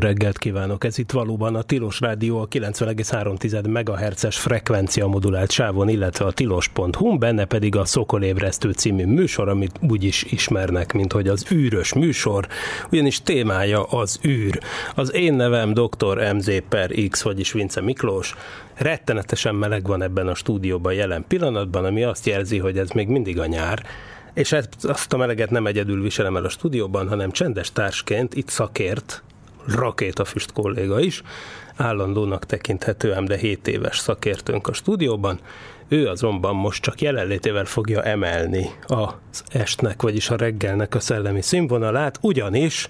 Reggelt kívánok! Ez itt valóban a Tilos Rádió a 90,3 MHz-es frekvencia modulált sávon, illetve a tilos.hu, benne pedig a Szokolébresztő című műsor, amit úgy is ismernek, mint hogy az űrös műsor, ugyanis témája az űr. Az én nevem dr. MZ per X, vagyis Vince Miklós, rettenetesen meleg van ebben a stúdióban jelen pillanatban, ami azt jelzi, hogy ez még mindig a nyár, és azt a meleget nem egyedül viselem el a stúdióban, hanem csendes társként itt szakért, rakétafüst kolléga is, állandónak tekinthető, ám de 7 éves szakértőnk a stúdióban. Ő azonban most csak jelenlétével fogja emelni az estnek, vagyis a reggelnek a szellemi színvonalát, ugyanis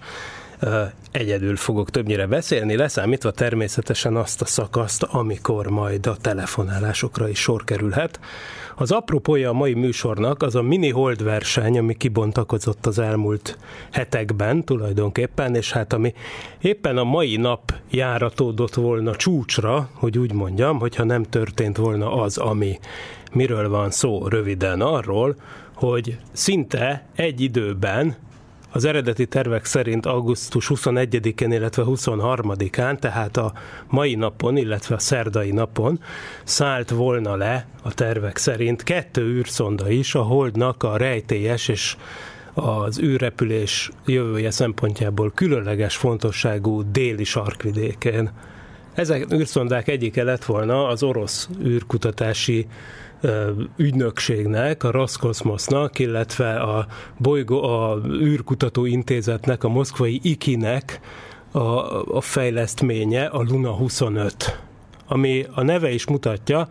egyedül fogok többnyire beszélni, leszámítva természetesen azt a szakaszt, amikor majd a telefonálásokra is sor kerülhet. Az apropója a mai műsornak az a mini hold verseny, ami kibontakozott az elmúlt hetekben tulajdonképpen, és hát ami éppen a mai nap járatódott volna csúcsra, hogy úgy mondjam, hogyha nem történt volna az, ami miről van szó röviden arról, hogy szinte egy időben az eredeti tervek szerint augusztus 21-én, illetve 23-án, tehát a mai napon, illetve a szerdai napon szállt volna le a tervek szerint kettő űrszonda is a Holdnak a rejtélyes és az űrrepülés jövője szempontjából különleges fontosságú déli sarkvidékén. Ezek űrszondák egyike lett volna az orosz űrkutatási ügynökségnek, a Roskosmosnak, illetve a, bolygó, a űrkutató intézetnek, a moszkvai IKI-nek a, a fejlesztménye, a Luna 25, ami a neve is mutatja,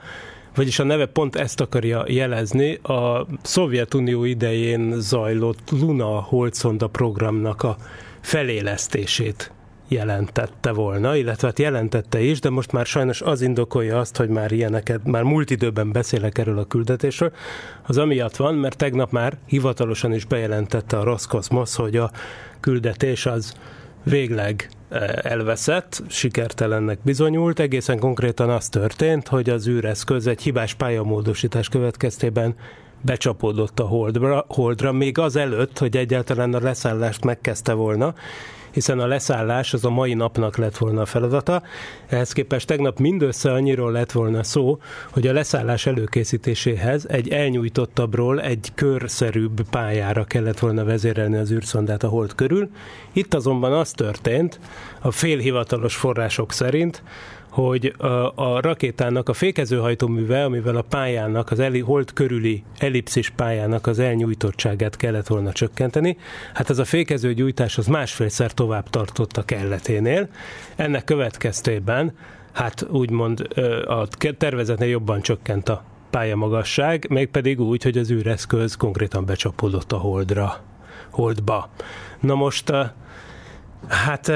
vagyis a neve pont ezt akarja jelezni, a Szovjetunió idején zajlott Luna Holdszonda programnak a felélesztését jelentette volna, illetve hát jelentette is, de most már sajnos az indokolja azt, hogy már ilyeneket, már múlt időben beszélek erről a küldetésről, az amiatt van, mert tegnap már hivatalosan is bejelentette a Roskosmos, hogy a küldetés az végleg eh, elveszett, sikertelennek bizonyult. Egészen konkrétan az történt, hogy az űreszköz egy hibás pályamódosítás következtében becsapódott a holdra, holdra, még az előtt, hogy egyáltalán a leszállást megkezdte volna, hiszen a leszállás az a mai napnak lett volna a feladata. Ehhez képest tegnap mindössze annyiról lett volna szó, hogy a leszállás előkészítéséhez egy elnyújtottabbról egy körszerűbb pályára kellett volna vezérelni az űrszondát a hold körül. Itt azonban az történt, a félhivatalos források szerint, hogy a, a rakétának a fékezőhajtóműve, amivel a pályának, az eli, hold körüli ellipszis pályának az elnyújtottságát kellett volna csökkenteni. Hát ez a fékező gyújtás az másfélszer tovább tartott a kelleténél. Ennek következtében hát úgymond a tervezetnél jobban csökkent a pályamagasság, mégpedig úgy, hogy az űreszköz konkrétan becsapódott a holdra, holdba. Na most Hát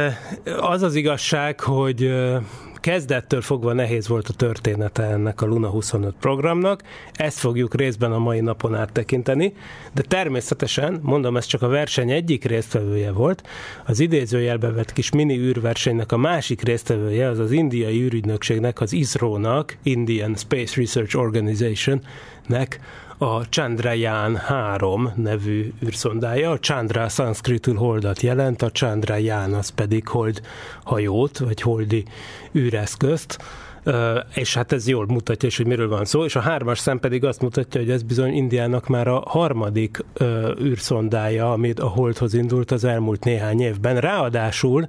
az az igazság, hogy kezdettől fogva nehéz volt a története ennek a Luna 25 programnak, ezt fogjuk részben a mai napon áttekinteni, de természetesen, mondom, ez csak a verseny egyik résztvevője volt, az idézőjelbe vett kis mini űrversenynek a másik résztvevője, az az indiai űrügynökségnek, az ISRO-nak, Indian Space Research Organization-nek a Chandrayaan 3 nevű űrszondája. A Chandra szanszkritül holdat jelent, a Chandrayaan az pedig hold hajót, vagy holdi űreszközt és hát ez jól mutatja is, hogy miről van szó, és a hármas szem pedig azt mutatja, hogy ez bizony Indiának már a harmadik űrszondája, amit a Holdhoz indult az elmúlt néhány évben. Ráadásul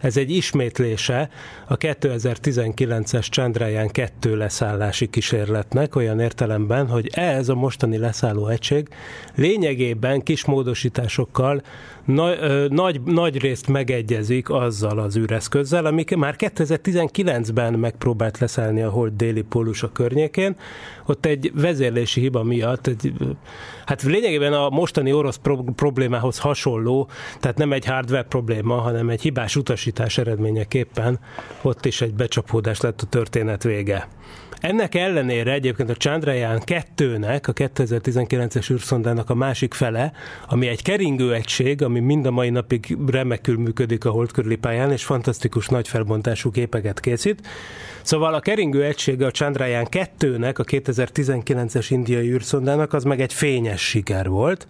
ez egy ismétlése a 2019-es Chandrayaan 2 leszállási kísérletnek, olyan értelemben, hogy ez a mostani leszálló egység lényegében kis módosításokkal nagy, nagy, nagy részt megegyezik azzal az űreszközzel, amik már 2019-ben megpróbált leszállni a hold déli pólusa környékén. Ott egy vezérlési hiba miatt, egy, hát lényegében a mostani orosz pro- problémához hasonló, tehát nem egy hardware probléma, hanem egy hibás utasítás eredményeképpen ott is egy becsapódás lett a történet vége. Ennek ellenére egyébként a Chandrayaan 2-nek, a 2019-es űrszondának a másik fele, ami egy keringő egység, ami mind a mai napig remekül működik a hold körüli pályán, és fantasztikus nagy felbontású képeket készít. Szóval a keringő egysége a Chandrayaan 2-nek, a 2019-es indiai űrszondának, az meg egy fényes siker volt.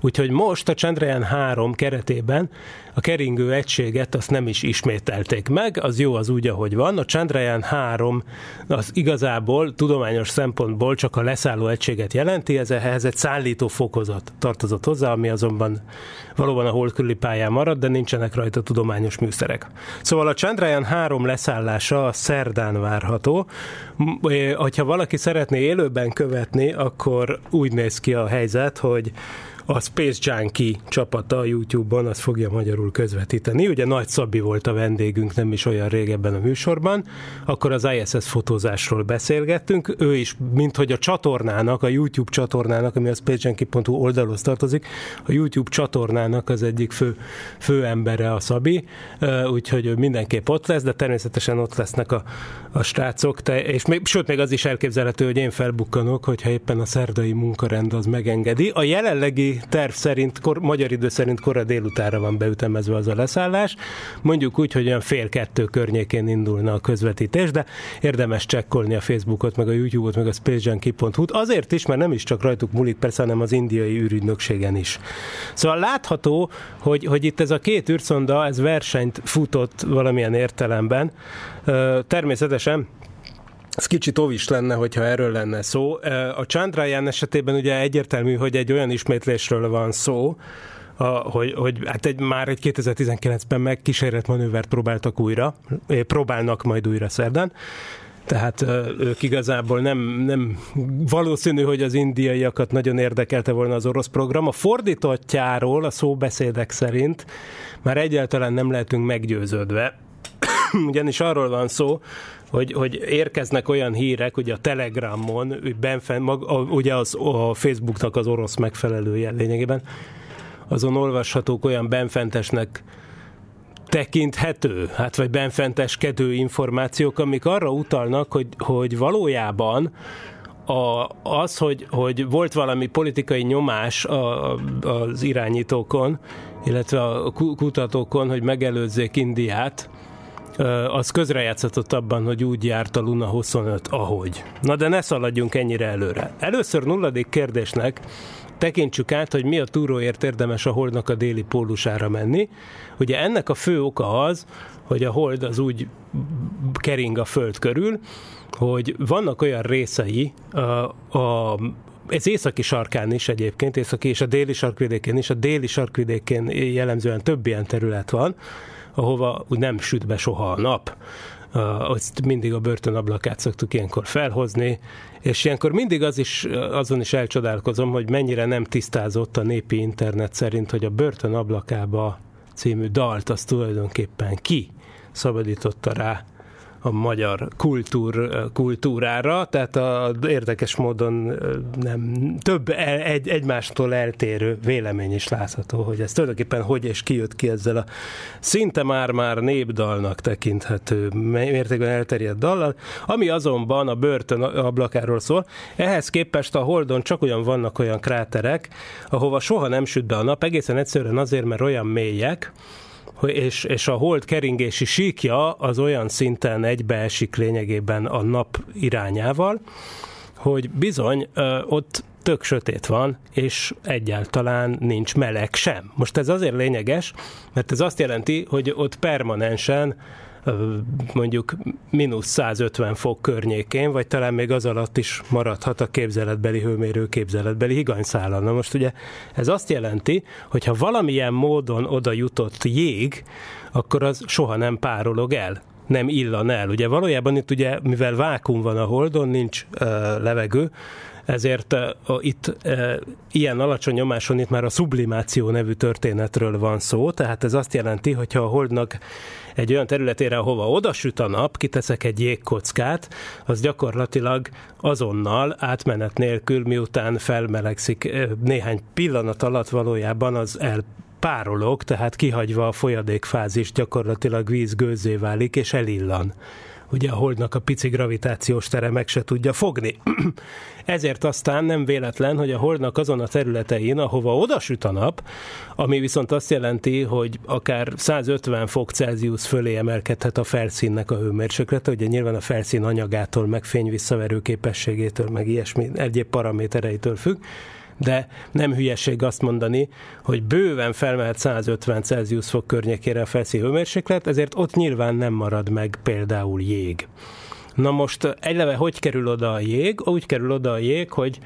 Úgyhogy most a Chandrayaan 3 keretében a keringő egységet azt nem is ismételték meg, az jó az úgy, ahogy van. A Chandrayaan 3 az igazából tudományos szempontból csak a leszálló egységet jelenti, ez ehhez egy szállító fokozat tartozott hozzá, ami azonban valóban a hold körüli pályán marad, de nincsenek rajta tudományos műszerek. Szóval a Chandrayaan 3 leszállása a szerdán várható. Ha valaki szeretné élőben követni, akkor úgy néz ki a helyzet, hogy a Space Junkie csapata a YouTube-on azt fogja magyarul közvetíteni. Ugye Nagy Szabi volt a vendégünk nem is olyan régebben a műsorban, akkor az ISS fotózásról beszélgettünk, ő is, mint hogy a csatornának, a YouTube csatornának, ami a spacejunkie.hu oldalhoz tartozik, a YouTube csatornának az egyik fő, fő embere a Szabi, úgyhogy ő mindenképp ott lesz, de természetesen ott lesznek a, a srácok, te, és még, sőt, még az is elképzelhető, hogy én felbukkanok, hogyha éppen a szerdai munkarend az megengedi. A jelenlegi terv szerint, kor, magyar idő szerint kora délutára van beütemezve az a leszállás. Mondjuk úgy, hogy olyan fél kettő környékén indulna a közvetítés, de érdemes csekkolni a Facebookot, meg a YouTube-ot, meg a spacejunkie.hu-t. Azért is, mert nem is csak rajtuk múlik, persze, hanem az indiai űrügynökségen is. Szóval látható, hogy, hogy itt ez a két űrszonda, ez versenyt futott valamilyen értelemben. Természetesen ez kicsit óvis lenne, hogyha erről lenne szó. A Chandrayaan esetében ugye egyértelmű, hogy egy olyan ismétlésről van szó, a, hogy, hogy hát egy, már egy 2019-ben meg kísérlet manővert próbáltak újra, próbálnak majd újra szerdán, tehát ők igazából nem, nem valószínű, hogy az indiaiakat nagyon érdekelte volna az orosz program. A fordítottjáról, a szóbeszédek szerint már egyáltalán nem lehetünk meggyőződve, ugyanis arról van szó, hogy, hogy érkeznek olyan hírek, ugye a Telegramon, benfen, mag, a, ugye az, a Facebooknak az orosz megfelelője lényegében, azon olvashatók olyan benfentesnek tekinthető, hát vagy benfenteskedő információk, amik arra utalnak, hogy, hogy valójában a, az, hogy, hogy volt valami politikai nyomás a, az irányítókon, illetve a kutatókon, hogy megelőzzék Indiát, az közrejátszott abban, hogy úgy járt a Luna 25, ahogy. Na de ne szaladjunk ennyire előre. Először nulladik kérdésnek tekintsük át, hogy mi a túróért érdemes a Holdnak a déli pólusára menni. Ugye ennek a fő oka az, hogy a Hold az úgy kering a Föld körül, hogy vannak olyan részei a, a ez északi sarkán is egyébként, északi és a déli sarkvidékén is, a déli sarkvidékén jellemzően több ilyen terület van, ahova úgy nem süt be soha a nap, azt mindig a börtönablakát szoktuk ilyenkor felhozni, és ilyenkor mindig az is, azon is elcsodálkozom, hogy mennyire nem tisztázott a népi internet szerint, hogy a börtönablakába című dalt az tulajdonképpen ki szabadította rá a magyar kultúr, kultúrára, tehát a, érdekes módon nem, több el, egy, egymástól eltérő vélemény is látható, hogy ez tulajdonképpen hogy és ki jött ki ezzel a szinte már-már népdalnak tekinthető mértékben elterjedt dallal, ami azonban a börtön ablakáról szól. Ehhez képest a Holdon csak olyan vannak olyan kráterek, ahova soha nem süt be a nap, egészen egyszerűen azért, mert olyan mélyek, és, és a hold keringési síkja az olyan szinten egybeesik lényegében a nap irányával, hogy bizony ott tök sötét van, és egyáltalán nincs meleg sem. Most ez azért lényeges, mert ez azt jelenti, hogy ott permanensen mondjuk mínusz 150 fok környékén, vagy talán még az alatt is maradhat a képzeletbeli hőmérő képzeletbeli higanyszállal. Na most ugye ez azt jelenti, hogy ha valamilyen módon oda jutott jég, akkor az soha nem párolog el nem illan el. Ugye valójában itt ugye, mivel vákum van a holdon, nincs uh, levegő, ezért uh, itt uh, ilyen alacsony nyomáson itt már a sublimáció nevű történetről van szó, tehát ez azt jelenti, hogyha a Holdnak egy olyan területére, ahova odasüt a nap, kiteszek egy jégkockát, az gyakorlatilag azonnal átmenet nélkül, miután felmelegszik néhány pillanat alatt valójában az el párolog, tehát kihagyva a folyadékfázis gyakorlatilag vízgőzzé válik és elillan ugye a holdnak a pici gravitációs tere meg se tudja fogni. Ezért aztán nem véletlen, hogy a holdnak azon a területein, ahova odasüt a nap, ami viszont azt jelenti, hogy akár 150 fok Celsius fölé emelkedhet a felszínnek a hőmérséklete, ugye nyilván a felszín anyagától, meg fény visszaverő képességétől, meg ilyesmi egyéb paramétereitől függ, de nem hülyeség azt mondani, hogy bőven felmehet 150 Celsius fok környékére a felszín hőmérséklet, ezért ott nyilván nem marad meg például jég. Na most eleve hogy kerül oda a jég? Úgy kerül oda a jég, hogy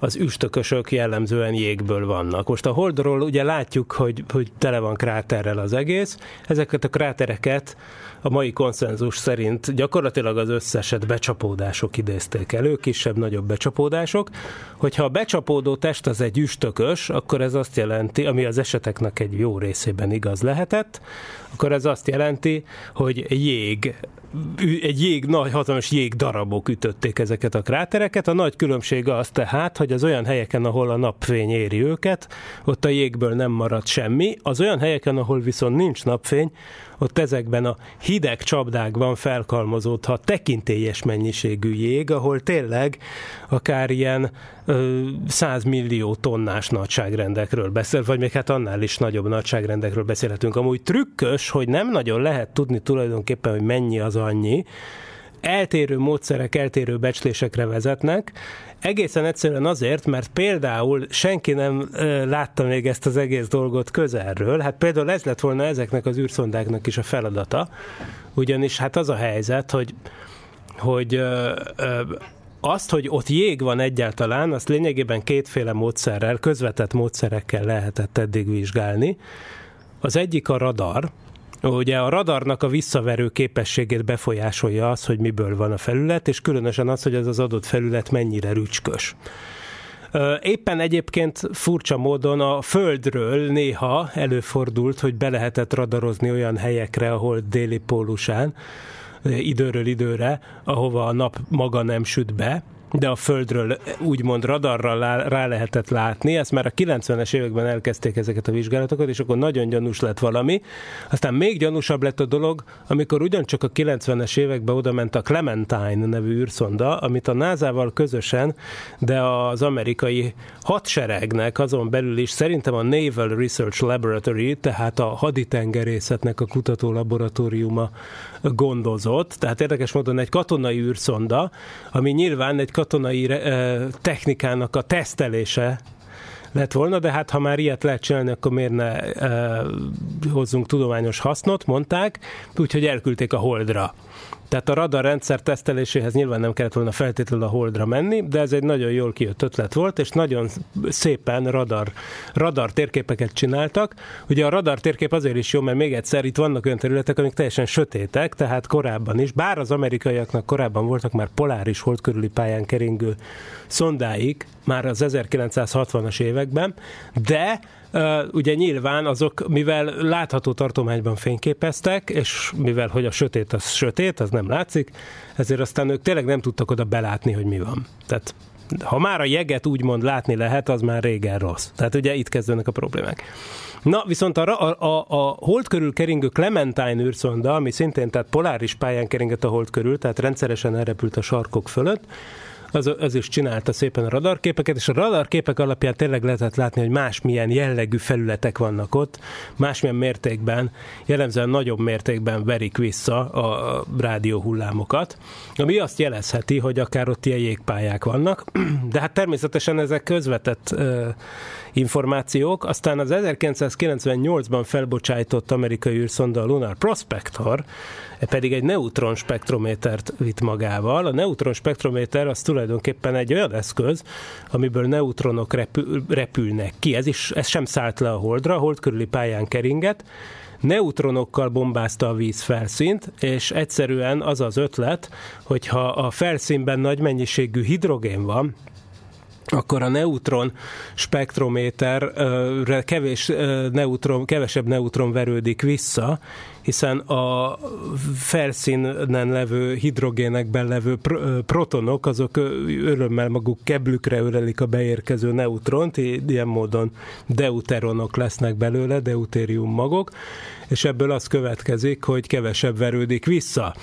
az üstökösök jellemzően jégből vannak. Most a Holdról ugye látjuk, hogy, hogy tele van kráterrel az egész. Ezeket a krátereket a mai konszenzus szerint gyakorlatilag az összeset becsapódások idézték elő, kisebb-nagyobb becsapódások. Hogyha a becsapódó test az egy üstökös, akkor ez azt jelenti, ami az eseteknek egy jó részében igaz lehetett, akkor ez azt jelenti, hogy jég egy jég, nagy hatalmas jég darabok ütötték ezeket a krátereket. A nagy különbség az tehát, hogy az olyan helyeken, ahol a napfény éri őket, ott a jégből nem marad semmi. Az olyan helyeken, ahol viszont nincs napfény, ott ezekben a hideg csapdákban felkalmazódhat tekintélyes mennyiségű jég, ahol tényleg akár ilyen ö, 100 millió tonnás nagyságrendekről beszél, vagy még hát annál is nagyobb nagyságrendekről beszélhetünk. Amúgy trükkös, hogy nem nagyon lehet tudni tulajdonképpen, hogy mennyi az annyi, eltérő módszerek eltérő becslésekre vezetnek, egészen egyszerűen azért, mert például senki nem látta még ezt az egész dolgot közelről, hát például ez lett volna ezeknek az űrszondáknak is a feladata, ugyanis hát az a helyzet, hogy, hogy azt, hogy ott jég van egyáltalán, azt lényegében kétféle módszerrel, közvetett módszerekkel lehetett eddig vizsgálni. Az egyik a radar, Ugye a radarnak a visszaverő képességét befolyásolja az, hogy miből van a felület, és különösen az, hogy ez az adott felület mennyire rücskös. Éppen egyébként furcsa módon a Földről néha előfordult, hogy be lehetett radarozni olyan helyekre, ahol déli pólusán, időről időre, ahova a nap maga nem süt be, de a Földről úgymond radarral rá lehetett látni, ezt már a 90-es években elkezdték ezeket a vizsgálatokat, és akkor nagyon gyanús lett valami. Aztán még gyanúsabb lett a dolog, amikor ugyancsak a 90-es években oda ment a Clementine nevű űrszonda, amit a NASA-val közösen, de az amerikai hadseregnek azon belül is szerintem a Naval Research Laboratory, tehát a haditengerészetnek a kutató laboratóriuma gondozott. Tehát érdekes módon egy katonai űrszonda, ami nyilván egy katonai technikának a tesztelése lett volna, de hát ha már ilyet lehet csinálni, akkor miért ne e, hozzunk tudományos hasznot, mondták, úgyhogy elküldték a Holdra. Tehát a radar rendszer teszteléséhez nyilván nem kellett volna feltétlenül a Holdra menni, de ez egy nagyon jól kijött ötlet volt, és nagyon szépen radar, radar térképeket csináltak. Ugye a radar térkép azért is jó, mert még egyszer itt vannak olyan területek, amik teljesen sötétek, tehát korábban is, bár az amerikaiaknak korábban voltak már poláris hold körüli pályán keringő szondáik, már az 1960-as években, de ugye nyilván azok, mivel látható tartományban fényképeztek, és mivel hogy a sötét az sötét, az nem látszik, ezért aztán ők tényleg nem tudtak oda belátni, hogy mi van. Tehát ha már a jeget úgymond látni lehet, az már régen rossz. Tehát ugye itt kezdődnek a problémák. Na, viszont a, a, a, hold körül keringő Clementine űrszonda, ami szintén tehát poláris pályán keringett a hold körül, tehát rendszeresen elrepült a sarkok fölött, az, az is csinálta szépen a radarképeket, és a radarképek alapján tényleg lehetett látni, hogy másmilyen jellegű felületek vannak ott, másmilyen mértékben, jellemzően nagyobb mértékben verik vissza a rádió hullámokat, ami azt jelezheti, hogy akár ott ilyen jégpályák vannak, de hát természetesen ezek közvetett információk. Aztán az 1998-ban felbocsájtott amerikai űrszonda a Lunar Prospector pedig egy neutron spektrométert vitt magával. A neutron spektrométer az tulajdonképpen egy olyan eszköz, amiből neutronok repül, repülnek ki. Ez, is, ez sem szállt le a holdra, a hold körüli pályán keringet, neutronokkal bombázta a víz felszínt, és egyszerűen az az ötlet, hogyha a felszínben nagy mennyiségű hidrogén van, akkor a neutron spektrométerre kevés neutron, kevesebb neutron verődik vissza, hiszen a felszínen levő hidrogénekben levő protonok, azok örömmel maguk keblükre ölelik a beérkező neutront, ilyen módon deuteronok lesznek belőle, deutérium magok, és ebből az következik, hogy kevesebb verődik vissza.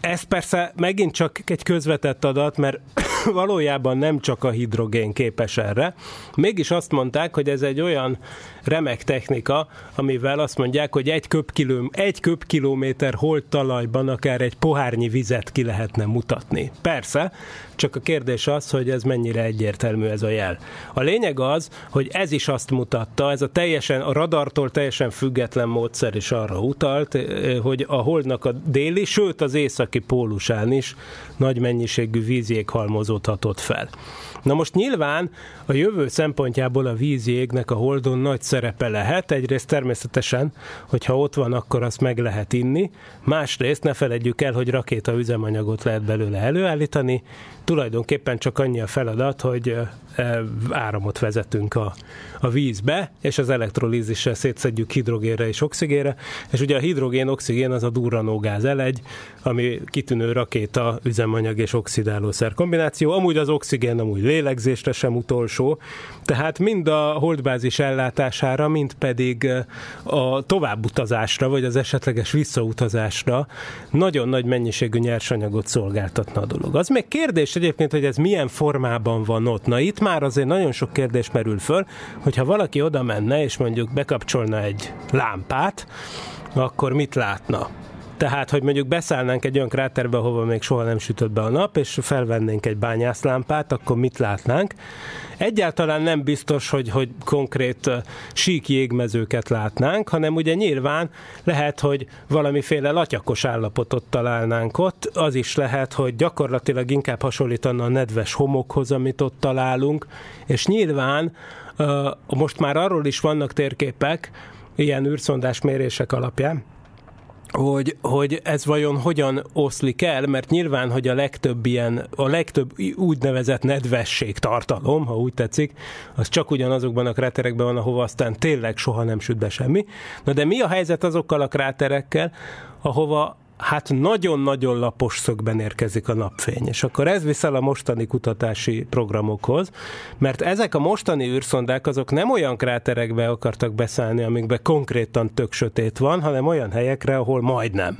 Ez persze megint csak egy közvetett adat, mert valójában nem csak a hidrogén képes erre. Mégis azt mondták, hogy ez egy olyan remek technika, amivel azt mondják, hogy egy, köbkiló, egy köbkilométer holt talajban akár egy pohárnyi vizet ki lehetne mutatni. Persze, csak a kérdés az, hogy ez mennyire egyértelmű ez a jel. A lényeg az, hogy ez is azt mutatta, ez a teljesen, a radartól teljesen független módszer is arra utalt, eh, hogy a holdnak a déli, sőt az északi pólusán is nagy mennyiségű vízjég halmozódhatott fel. Na most nyilván a jövő szempontjából a vízjégnek a holdon nagy szerepe lehet. Egyrészt természetesen, hogyha ott van, akkor azt meg lehet inni. Másrészt ne feledjük el, hogy rakéta üzemanyagot lehet belőle előállítani. Tulajdonképpen csak annyi a feladat, hogy áramot vezetünk a, a vízbe, és az elektrolízissel szétszedjük hidrogénre és oxigénre, és ugye a hidrogén-oxigén az a durranógáz elegy, ami kitűnő rakéta, üzemanyag és oxidálószer kombináció. Amúgy az oxigén amúgy lélegzésre sem utolsó, tehát mind a holdbázis ellátására, mind pedig a továbbutazásra, vagy az esetleges visszautazásra nagyon nagy mennyiségű nyersanyagot szolgáltatna a dolog. Az még kérdés egyébként, hogy ez milyen formában van ott. Na itt már azért nagyon sok kérdés merül föl, hogyha valaki oda menne, és mondjuk bekapcsolna egy lámpát, akkor mit látna? Tehát, hogy mondjuk beszállnánk egy olyan kráterbe, ahova még soha nem sütött be a nap, és felvennénk egy bányászlámpát, akkor mit látnánk? Egyáltalán nem biztos, hogy, hogy konkrét sík jégmezőket látnánk, hanem ugye nyilván lehet, hogy valamiféle latyakos állapotot találnánk ott, az is lehet, hogy gyakorlatilag inkább hasonlítana a nedves homokhoz, amit ott találunk, és nyilván most már arról is vannak térképek, ilyen űrszondás mérések alapján, hogy, hogy ez vajon hogyan oszlik el, mert nyilván, hogy a legtöbb ilyen, a legtöbb úgynevezett nedvesség tartalom, ha úgy tetszik, az csak ugyanazokban a kráterekben van, ahova aztán tényleg soha nem süt be semmi. Na de mi a helyzet azokkal a kráterekkel, ahova hát nagyon-nagyon lapos szögben érkezik a napfény. És akkor ez viszel a mostani kutatási programokhoz, mert ezek a mostani űrszondák azok nem olyan kráterekbe akartak beszállni, amikbe konkrétan tök sötét van, hanem olyan helyekre, ahol majdnem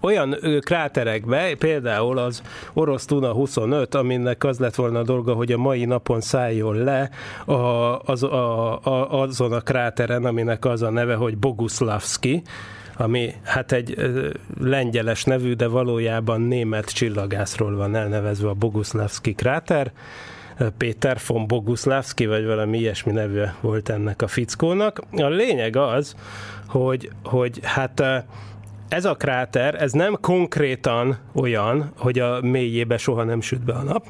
olyan kráterekbe, például az orosz Tuna 25, aminek az lett volna a dolga, hogy a mai napon szálljon le a, az, a, a, azon a kráteren, aminek az a neve, hogy Boguslavski, ami hát egy lengyeles nevű, de valójában német csillagászról van elnevezve a Boguszlavski kráter. Péter von Boguszlavski, vagy valami ilyesmi nevű volt ennek a fickónak. A lényeg az, hogy, hogy hát ez a kráter, ez nem konkrétan olyan, hogy a mélyébe soha nem süt be a nap,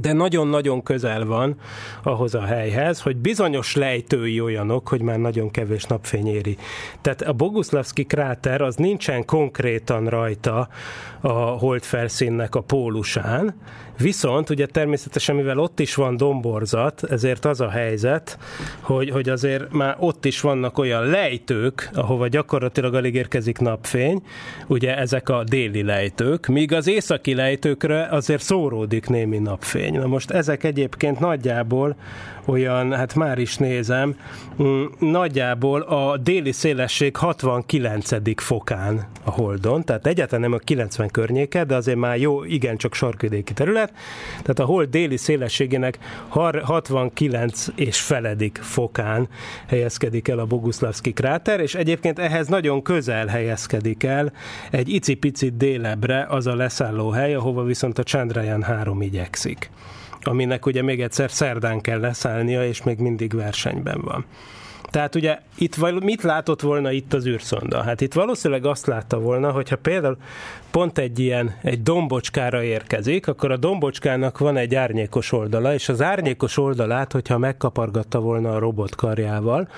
de nagyon-nagyon közel van ahhoz a helyhez, hogy bizonyos lejtői olyanok, hogy már nagyon kevés napfény éri. Tehát a Boguszlavski kráter az nincsen konkrétan rajta a holdfelszínnek a pólusán, Viszont ugye természetesen, mivel ott is van domborzat, ezért az a helyzet, hogy, hogy azért már ott is vannak olyan lejtők, ahova gyakorlatilag alig érkezik napfény, ugye ezek a déli lejtők, míg az északi lejtőkre azért szóródik némi napfény. Na most ezek egyébként nagyjából olyan, hát már is nézem, mm, nagyjából a déli szélesség 69. fokán a Holdon, tehát egyáltalán nem a 90 környéke, de azért már jó, igencsak sarkvidéki terület, tehát a Hold déli szélességének 69 és feledik fokán helyezkedik el a Boguszlavski kráter, és egyébként ehhez nagyon közel helyezkedik el egy icipicit délebre az a leszálló hely, ahova viszont a Chandrayaan 3 igyekszik aminek ugye még egyszer szerdán kell leszállnia, és még mindig versenyben van. Tehát ugye itt mit látott volna itt az űrszonda? Hát itt valószínűleg azt látta volna, hogyha például pont egy ilyen, egy dombocskára érkezik, akkor a dombocskának van egy árnyékos oldala, és az árnyékos oldalát, hogyha megkapargatta volna a robot karjával,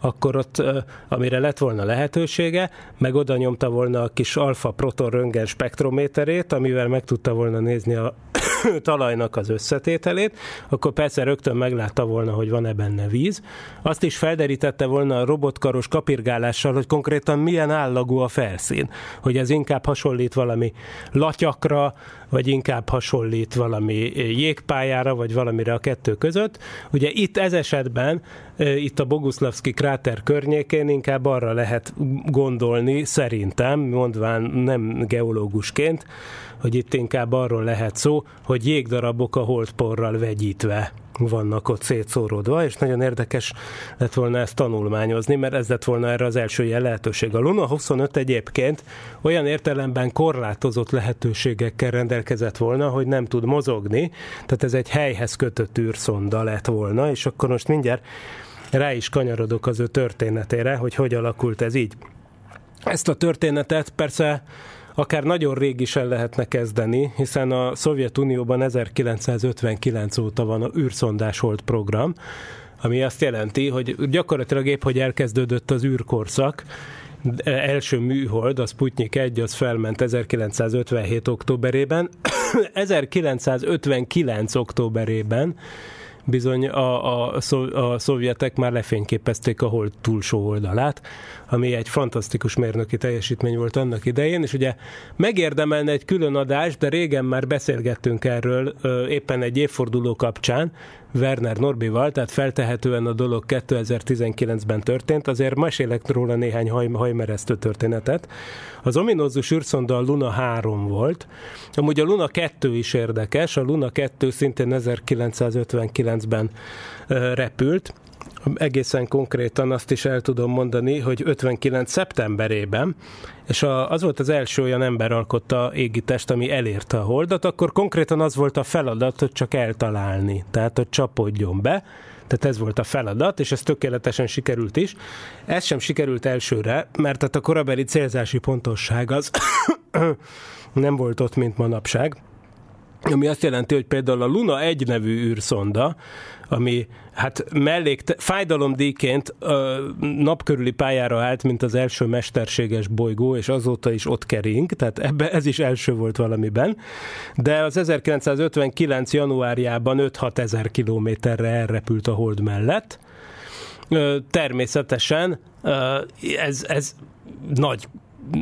akkor ott, amire lett volna lehetősége, meg oda nyomta volna a kis alfa proton röntgen spektrométerét, amivel meg tudta volna nézni a talajnak az összetételét, akkor persze rögtön meglátta volna, hogy van-e benne víz. Azt is felderítette volna a robotkaros kapirgálással, hogy konkrétan milyen állagú a felszín. Hogy ez inkább hasonlít valami latyakra, vagy inkább hasonlít valami jégpályára, vagy valamire a kettő között. Ugye itt ez esetben, itt a Boguszlavski kráter környékén inkább arra lehet gondolni, szerintem, mondván nem geológusként, hogy itt inkább arról lehet szó, hogy jégdarabok a holdporral vegyítve vannak ott szétszóródva, és nagyon érdekes lett volna ezt tanulmányozni, mert ez lett volna erre az első ilyen lehetőség. A Luna 25 egyébként olyan értelemben korlátozott lehetőségekkel rendelkezett volna, hogy nem tud mozogni, tehát ez egy helyhez kötött űrszonda lett volna, és akkor most mindjárt rá is kanyarodok az ő történetére, hogy hogy alakult ez így. Ezt a történetet persze akár nagyon rég is el lehetne kezdeni, hiszen a Szovjetunióban 1959 óta van a űrszondás hold program, ami azt jelenti, hogy gyakorlatilag épp, hogy elkezdődött az űrkorszak, első műhold, a Sputnik 1, az felment 1957. októberében. 1959. októberében bizony a, a, a szovjetek már lefényképezték a hold túlsó oldalát, ami egy fantasztikus mérnöki teljesítmény volt annak idején, és ugye megérdemelne egy külön adást, de régen már beszélgettünk erről éppen egy évforduló kapcsán, Werner Norbival, tehát feltehetően a dolog 2019-ben történt, azért mesélek róla néhány haj, hajmeresztő történetet. Az ominózus űrszonda a Luna 3 volt, amúgy a Luna 2 is érdekes, a Luna 2 szintén 1959-ben repült, egészen konkrétan azt is el tudom mondani, hogy 59. szeptemberében, és a, az volt az első olyan ember alkotta égitest, ami elérte a holdat, akkor konkrétan az volt a feladat, hogy csak eltalálni, tehát hogy csapódjon be, tehát ez volt a feladat, és ez tökéletesen sikerült is. Ez sem sikerült elsőre, mert tehát a korabeli célzási pontosság az nem volt ott, mint manapság. Ami azt jelenti, hogy például a Luna 1 nevű űrszonda, ami hát mellék, fájdalomdíjként napkörüli pályára állt, mint az első mesterséges bolygó, és azóta is ott kering, tehát ebbe ez is első volt valamiben, de az 1959. januárjában 5-6 ezer kilométerre elrepült a hold mellett, természetesen ez, ez nagy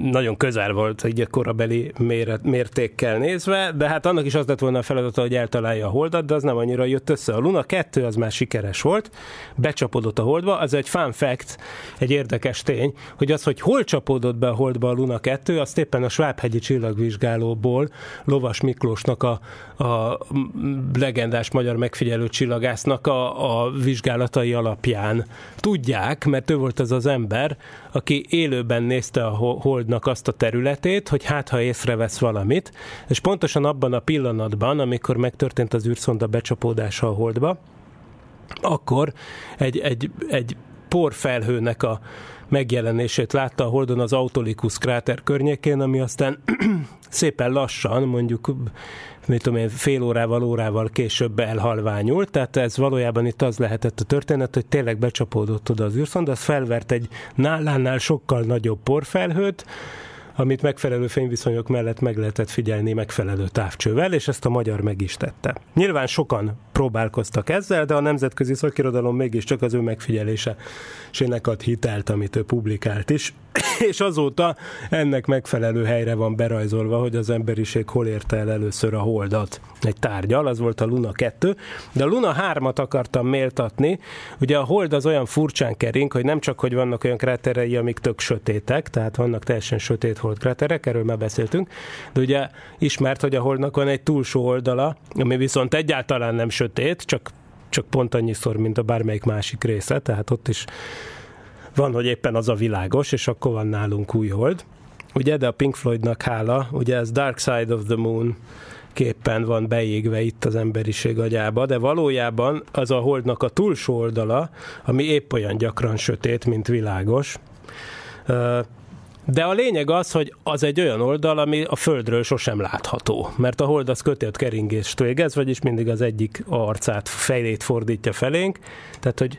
nagyon közel volt egy korabeli méret, mértékkel nézve, de hát annak is az lett volna a feladata, hogy eltalálja a holdat, de az nem annyira jött össze. A Luna 2 az már sikeres volt, becsapodott a holdba, az egy fun fact, egy érdekes tény, hogy az, hogy hol csapódott be a holdba a Luna 2, azt éppen a Svábhegyi csillagvizsgálóból Lovas Miklósnak a, a legendás magyar megfigyelő csillagásznak a, a vizsgálatai alapján tudják, mert ő volt az az ember, aki élőben nézte a holdnak azt a területét, hogy hát ha észrevesz valamit, és pontosan abban a pillanatban, amikor megtörtént az űrszonda becsapódása a holdba, akkor egy, egy, egy porfelhőnek a megjelenését látta a Holdon az Autolicus kráter környékén, ami aztán szépen lassan, mondjuk mit tudom én, fél órával, órával később elhalványult, tehát ez valójában itt az lehetett a történet, hogy tényleg becsapódott oda az űrszonda, az felvert egy nálánál sokkal nagyobb porfelhőt, amit megfelelő fényviszonyok mellett meg lehetett figyelni megfelelő távcsővel, és ezt a magyar meg is tette. Nyilván sokan próbálkoztak ezzel, de a nemzetközi szakirodalom mégiscsak az ő megfigyelése sének ad hitelt, amit ő publikált is, és azóta ennek megfelelő helyre van berajzolva, hogy az emberiség hol érte el először a holdat. Egy tárgyal, az volt a Luna 2, de a Luna 3-at akartam méltatni, ugye a hold az olyan furcsán kering, hogy nem csak, hogy vannak olyan kráterei, amik tök sötétek, tehát vannak teljesen sötét holdkráterek, erről már beszéltünk, de ugye ismert, hogy a holdnak van egy túlsó oldala, ami viszont egyáltalán nem sötét, csak, csak pont annyiszor, mint a bármelyik másik része, tehát ott is van, hogy éppen az a világos, és akkor van nálunk új hold. Ugye, de a Pink Floydnak hála, ugye ez Dark Side of the Moon képpen van beégve itt az emberiség agyába, de valójában az a holdnak a túlsó oldala, ami épp olyan gyakran sötét, mint világos. De a lényeg az, hogy az egy olyan oldal, ami a Földről sosem látható, mert a hold az kötött keringést végez, vagyis mindig az egyik arcát, fejlét fordítja felénk, tehát hogy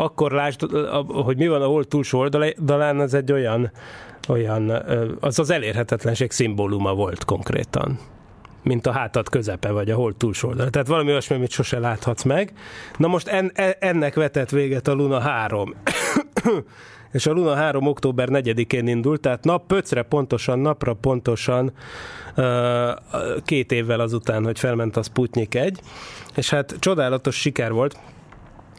akkor lásd, hogy mi van a hold túlsó oldalán, az egy olyan, olyan az az elérhetetlenség szimbóluma volt konkrétan mint a hátad közepe, vagy a hold túlsó oldala. Tehát valami olyasmi, amit sose láthatsz meg. Na most en, e, ennek vetett véget a Luna 3. és a Luna 3 október 4-én indult, tehát nap pöcre pontosan, napra pontosan két évvel azután, hogy felment a Sputnik 1, és hát csodálatos siker volt,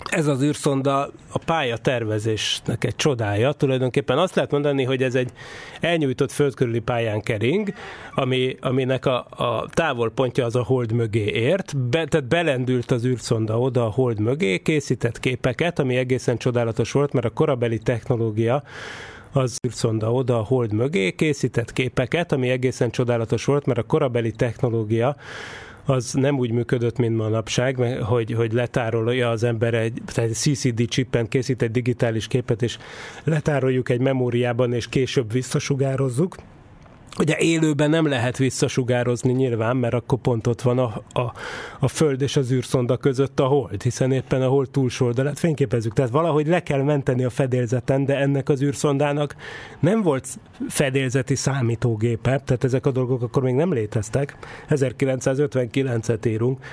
ez az űrszonda a pálya tervezésnek egy csodája. Tulajdonképpen azt lehet mondani, hogy ez egy elnyújtott földkörüli pályán kering, ami, aminek a, a távolpontja az a hold mögé ért. Be, tehát belendült az űrszonda oda a hold mögé, készített képeket, ami egészen csodálatos volt, mert a korabeli technológia az űrszonda oda a hold mögé, készített képeket, ami egészen csodálatos volt, mert a korabeli technológia az nem úgy működött, mint manapság, hogy, hogy letárolja az ember egy, tehát egy CCD chippen készít egy digitális képet, és letároljuk egy memóriában, és később visszasugározzuk, Ugye élőben nem lehet visszasugározni nyilván, mert akkor pont ott van a, a, a Föld és az űrszonda között a hold, hiszen éppen a hold túlsó oldalát fényképezzük. Tehát valahogy le kell menteni a fedélzeten, de ennek az űrszondának nem volt fedélzeti számítógépe, tehát ezek a dolgok akkor még nem léteztek. 1959-et írunk.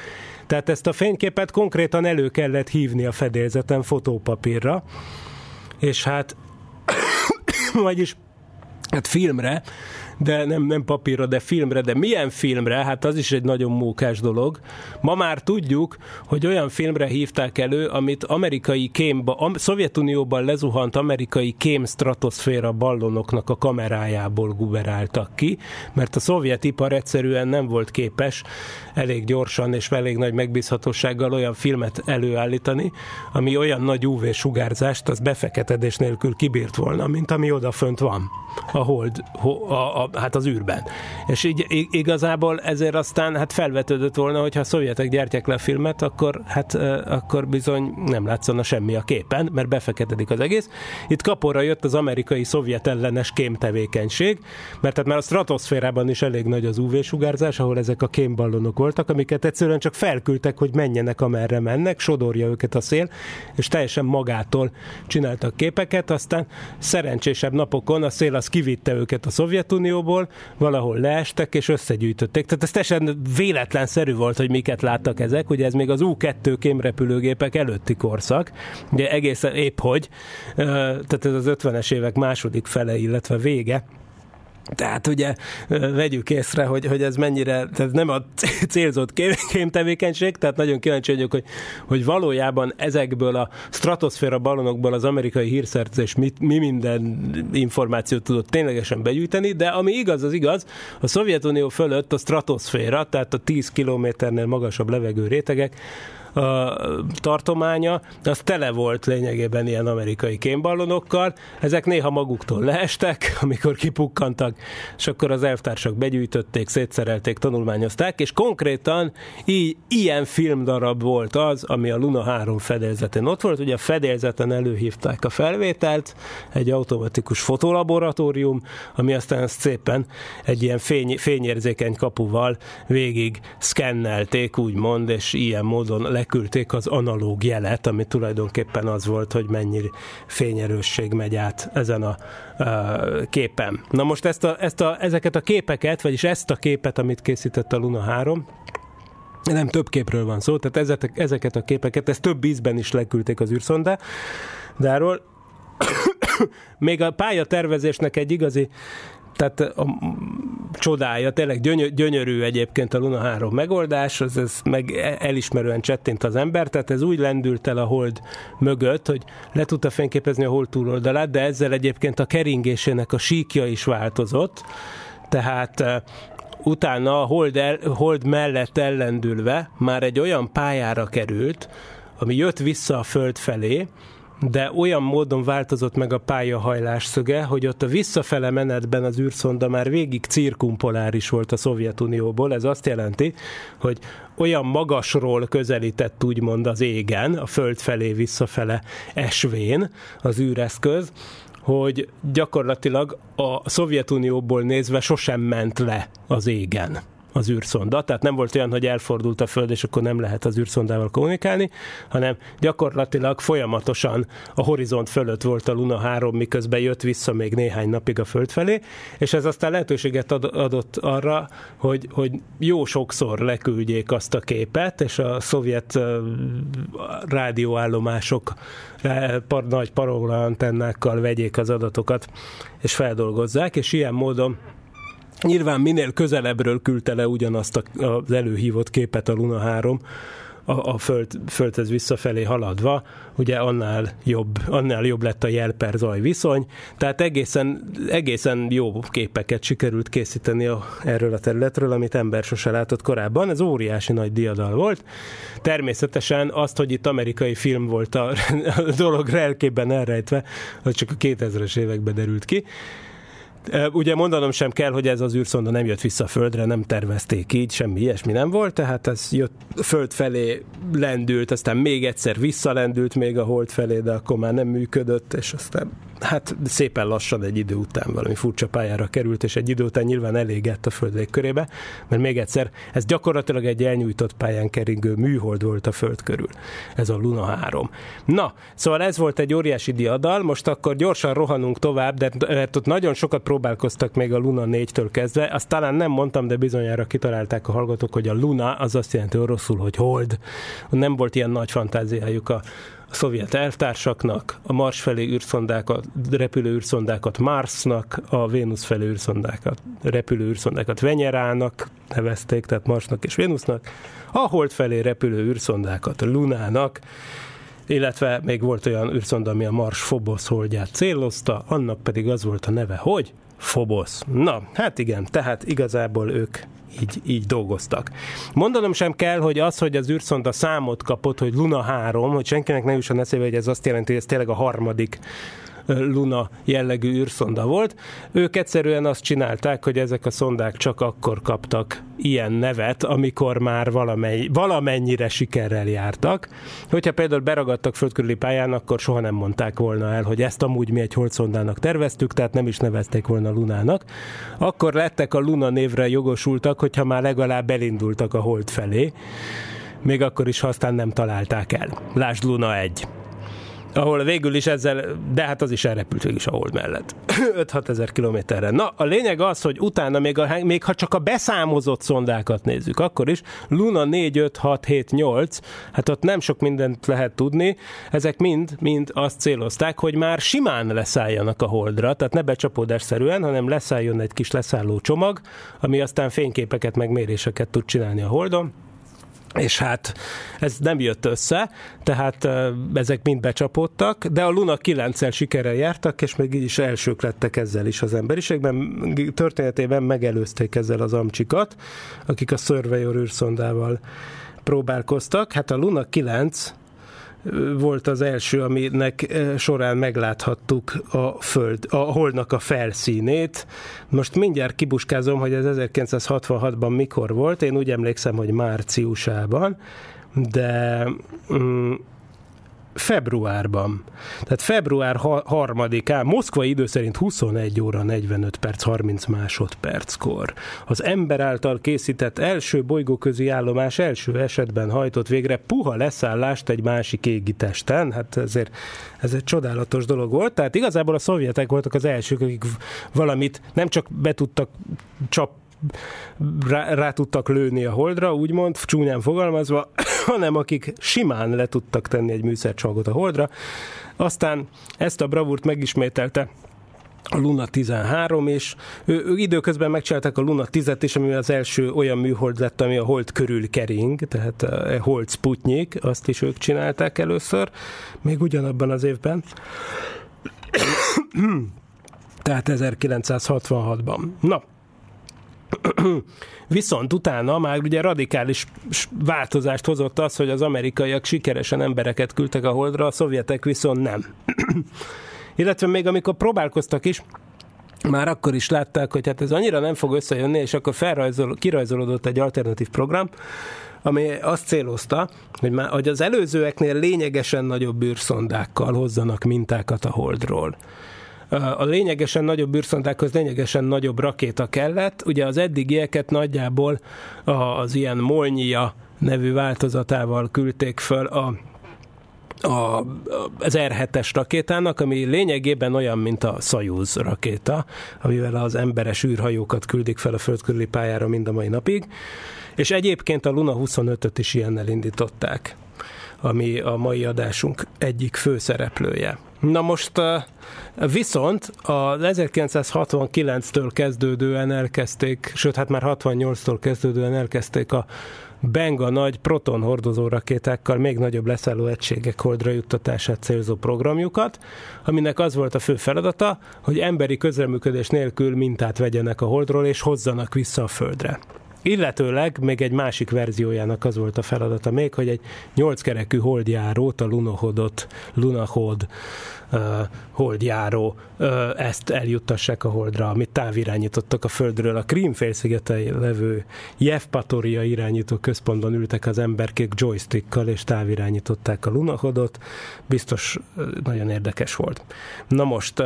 Tehát ezt a fényképet konkrétan elő kellett hívni a fedélzeten fotópapírra, és hát vagyis hát filmre, de nem, nem papírra, de filmre, de milyen filmre, hát az is egy nagyon mókás dolog. Ma már tudjuk, hogy olyan filmre hívták elő, amit amerikai kémba, a Szovjetunióban lezuhant amerikai kém stratoszféra ballonoknak a kamerájából guberáltak ki, mert a szovjet ipar egyszerűen nem volt képes elég gyorsan és elég nagy megbízhatósággal olyan filmet előállítani, ami olyan nagy UV-sugárzást az befeketedés nélkül kibírt volna, mint ami odafönt van a hold, a, a, hát az űrben. És így igazából ezért aztán hát felvetődött volna, hogyha a szovjetek gyártják le a filmet, akkor, hát, akkor bizony nem látszana semmi a képen, mert befeketedik az egész. Itt kapóra jött az amerikai szovjet ellenes kémtevékenység, mert tehát már a stratoszférában is elég nagy az UV-sugárzás, ahol ezek a kémballonok voltak, amiket egyszerűen csak felküldtek, hogy menjenek, amerre mennek, sodorja őket a szél, és teljesen magától csináltak képeket, aztán szerencsésebb napokon a szél az kivitte őket a Szovjetunióból, valahol leestek és összegyűjtötték. Tehát ez teljesen véletlenszerű volt, hogy miket láttak ezek. Ugye ez még az U-2 kémrepülőgépek előtti korszak, ugye egészen épp hogy, tehát ez az 50-es évek második fele, illetve vége, tehát ugye vegyük észre, hogy, hogy ez mennyire, tehát nem a célzott kémtevékenység, tehát nagyon kíváncsi vagyok, hogy, hogy valójában ezekből a stratoszféra ballonokból az amerikai hírszerzés mi, mi minden információt tudott ténylegesen begyűjteni, de ami igaz, az igaz, a Szovjetunió fölött a stratoszféra, tehát a 10 kilométernél magasabb levegő rétegek, a tartománya, az tele volt lényegében ilyen amerikai kémballonokkal. Ezek néha maguktól leestek, amikor kipukkantak, és akkor az elvtársak begyűjtötték, szétszerelték, tanulmányozták, és konkrétan így, ilyen filmdarab volt az, ami a Luna 3 fedélzetén ott volt. Ugye a fedélzeten előhívták a felvételt, egy automatikus fotolaboratórium, ami aztán szépen egy ilyen fény, fényérzékeny kapuval végig szkennelték, úgymond, és ilyen módon le leküldték az analóg jelet, ami tulajdonképpen az volt, hogy mennyi fényerősség megy át ezen a uh, képen. Na most ezt a, ezt a, ezeket a képeket, vagyis ezt a képet, amit készített a Luna 3, nem több képről van szó, tehát ezeket, ezeket a képeket, ezt több ízben is leküldték az űrszonda, de arról még a pályatervezésnek egy igazi tehát a csodája, tényleg gyönyör, gyönyörű egyébként a Luna 3 megoldás, az ez meg e, elismerően csettint az ember, tehát ez úgy lendült el a hold mögött, hogy le tudta fényképezni a hold túloldalát, de ezzel egyébként a keringésének a síkja is változott, tehát utána a hold, el, hold mellett ellendülve már egy olyan pályára került, ami jött vissza a föld felé, de olyan módon változott meg a pályahajlás szöge, hogy ott a visszafele menetben az űrszonda már végig cirkumpoláris volt a Szovjetunióból. Ez azt jelenti, hogy olyan magasról közelített úgymond az égen, a föld felé visszafele esvén az űreszköz, hogy gyakorlatilag a Szovjetunióból nézve sosem ment le az égen az űrszonda, tehát nem volt olyan, hogy elfordult a Föld, és akkor nem lehet az űrszondával kommunikálni, hanem gyakorlatilag folyamatosan a horizont fölött volt a Luna 3, miközben jött vissza még néhány napig a Föld felé, és ez aztán lehetőséget adott arra, hogy, hogy jó sokszor leküldjék azt a képet, és a szovjet rádióállomások par, nagy parola antennákkal vegyék az adatokat, és feldolgozzák, és ilyen módon Nyilván minél közelebbről küldte le ugyanazt az előhívott képet a Luna 3, a, a föld, földhez visszafelé haladva, ugye annál jobb, annál jobb lett a jel per zaj viszony, tehát egészen, egészen jó képeket sikerült készíteni a, erről a területről, amit ember sose látott korábban. Ez óriási nagy diadal volt. Természetesen azt, hogy itt amerikai film volt a, a dolog relkében elrejtve, az csak a 2000-es években derült ki. Ugye mondanom sem kell, hogy ez az űrszonda nem jött vissza a Földre, nem tervezték így, semmi ilyesmi nem volt, tehát ez jött Föld felé lendült, aztán még egyszer visszalendült még a Hold felé, de akkor már nem működött, és aztán hát szépen lassan egy idő után valami furcsa pályára került, és egy idő után nyilván elégett a Föld körébe, mert még egyszer, ez gyakorlatilag egy elnyújtott pályán keringő műhold volt a Föld körül. Ez a Luna 3. Na, szóval ez volt egy óriási diadal, most akkor gyorsan rohanunk tovább, de mert ott nagyon sokat próbálkoztak még a Luna 4-től kezdve, azt talán nem mondtam, de bizonyára kitalálták a hallgatók, hogy a Luna az azt jelenti oroszul, hogy hold. Nem volt ilyen nagy fantáziájuk a a szovjet elvtársaknak, a Mars felé űrszondákat, repülő űrszondákat Marsnak, a Vénusz felé űrszondákat, repülő űrszondákat Venyerának nevezték, tehát Marsnak és Vénusznak, a Hold felé repülő űrszondákat Lunának, illetve még volt olyan űrszonda, ami a Mars Phobos holdját célozta, annak pedig az volt a neve, hogy Phobos. Na, hát igen, tehát igazából ők így, így dolgoztak. Mondanom sem kell, hogy az, hogy az űrszonda számot kapott, hogy Luna 3, hogy senkinek ne jusson eszébe, hogy ez azt jelenti, hogy ez tényleg a harmadik Luna jellegű űrszonda volt. Ők egyszerűen azt csinálták, hogy ezek a szondák csak akkor kaptak ilyen nevet, amikor már valamely, valamennyire sikerrel jártak. Hogyha például beragadtak földkörüli pályán, akkor soha nem mondták volna el, hogy ezt amúgy mi egy holdszondának terveztük, tehát nem is nevezték volna Lunának. Akkor lettek a Luna névre jogosultak, hogyha már legalább elindultak a hold felé még akkor is, ha aztán nem találták el. Lásd Luna 1 ahol végül is ezzel, de hát az is elrepült végül is a hold mellett. 5-6 ezer kilométerre. Na, a lényeg az, hogy utána még, a, még ha csak a beszámozott szondákat nézzük, akkor is Luna 4, 5, 6, 7, 8, hát ott nem sok mindent lehet tudni, ezek mind, mind azt célozták, hogy már simán leszálljanak a holdra, tehát ne becsapódásszerűen, hanem leszálljon egy kis leszálló csomag, ami aztán fényképeket, meg méréseket tud csinálni a holdon, és hát ez nem jött össze, tehát ezek mind becsapódtak, de a Luna 9-el sikerrel jártak, és még így is elsők lettek ezzel is az emberiségben. Történetében megelőzték ezzel az amcsikat, akik a Surveyor űrszondával próbálkoztak. Hát a Luna 9 volt az első, aminek során megláthattuk a föld, a holdnak a felszínét. Most mindjárt kibuskázom, hogy ez 1966-ban mikor volt. Én úgy emlékszem, hogy márciusában, de mm, februárban. Tehát február 3-án, moszkvai idő szerint 21 óra 45 perc 30 másodperckor. Az ember által készített első bolygóközi állomás első esetben hajtott végre puha leszállást egy másik égitesten. Hát ezért ez egy csodálatos dolog volt. Tehát igazából a szovjetek voltak az elsők, akik valamit nem csak be tudtak csap rá, rá tudtak lőni a holdra, úgymond, csúnyán fogalmazva, hanem akik simán le tudtak tenni egy műszercsalgot a holdra. Aztán ezt a bravúrt megismételte a Luna 13, és ő, ő időközben megcsinálták a Luna 10-et is, ami az első olyan műhold lett, ami a hold körül kering, tehát a hold Sputnik, azt is ők csinálták először, még ugyanabban az évben. tehát 1966-ban. Na, Viszont utána már ugye radikális változást hozott az, hogy az amerikaiak sikeresen embereket küldtek a holdra, a szovjetek viszont nem. Illetve még amikor próbálkoztak is, már akkor is látták, hogy hát ez annyira nem fog összejönni, és akkor felrajzol, kirajzolódott egy alternatív program, ami azt célozta, hogy, már, hogy az előzőeknél lényegesen nagyobb űrszondákkal hozzanak mintákat a holdról a lényegesen nagyobb űrszondákhoz lényegesen nagyobb rakéta kellett. Ugye az eddigieket nagyjából az ilyen Molnyia nevű változatával küldték föl a a, az R7-es rakétának, ami lényegében olyan, mint a Soyuz rakéta, amivel az emberes űrhajókat küldik fel a föld körüli pályára mind a mai napig. És egyébként a Luna 25-öt is ilyennel indították, ami a mai adásunk egyik főszereplője. Na most viszont az 1969-től kezdődően elkezdték, sőt hát már 68-tól kezdődően elkezdték a Benga nagy proton hordozó rakétákkal még nagyobb leszálló egységek holdra juttatását célzó programjukat, aminek az volt a fő feladata, hogy emberi közreműködés nélkül mintát vegyenek a holdról és hozzanak vissza a földre. Illetőleg még egy másik verziójának az volt a feladata még, hogy egy nyolckerekű holdjárót, a Lunohodot, Lunahod uh, holdjáró, uh, ezt eljuttassák a holdra, amit távirányítottak a földről. A Krím félszigetei levő Jevpatoria irányító központban ültek az emberkék joystickkal, és távirányították a Lunahodot. Biztos uh, nagyon érdekes volt. Na most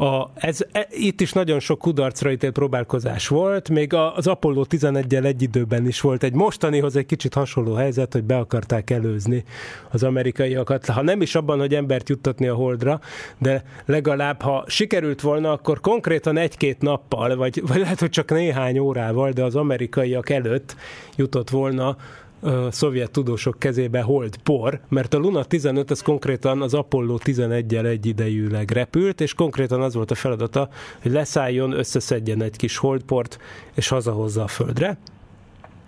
a, ez, e, itt is nagyon sok kudarcra ítélt próbálkozás volt, még az Apollo 11-el egy időben is volt egy mostanihoz egy kicsit hasonló helyzet, hogy be akarták előzni az amerikaiakat, ha nem is abban, hogy embert juttatni a holdra, de legalább ha sikerült volna, akkor konkrétan egy-két nappal, vagy, vagy lehet, hogy csak néhány órával, de az amerikaiak előtt jutott volna a szovjet tudósok kezébe hold por, mert a Luna 15 az konkrétan az Apollo 11-el egyidejűleg repült, és konkrétan az volt a feladata, hogy leszálljon, összeszedjen egy kis holdport, és hazahozza a Földre.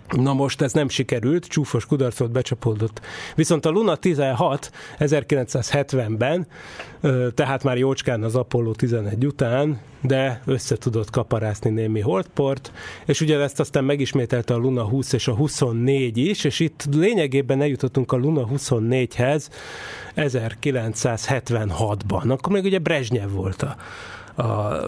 Na most ez nem sikerült, csúfos kudarcot becsapódott. Viszont a Luna 16 1970-ben, tehát már jócskán az Apollo 11 után, de össze tudott kaparászni némi holdport, és ugyanezt aztán megismételte a Luna 20 és a 24 is, és itt lényegében eljutottunk a Luna 24-hez 1976-ban. Akkor még ugye Brezsnyev volt a a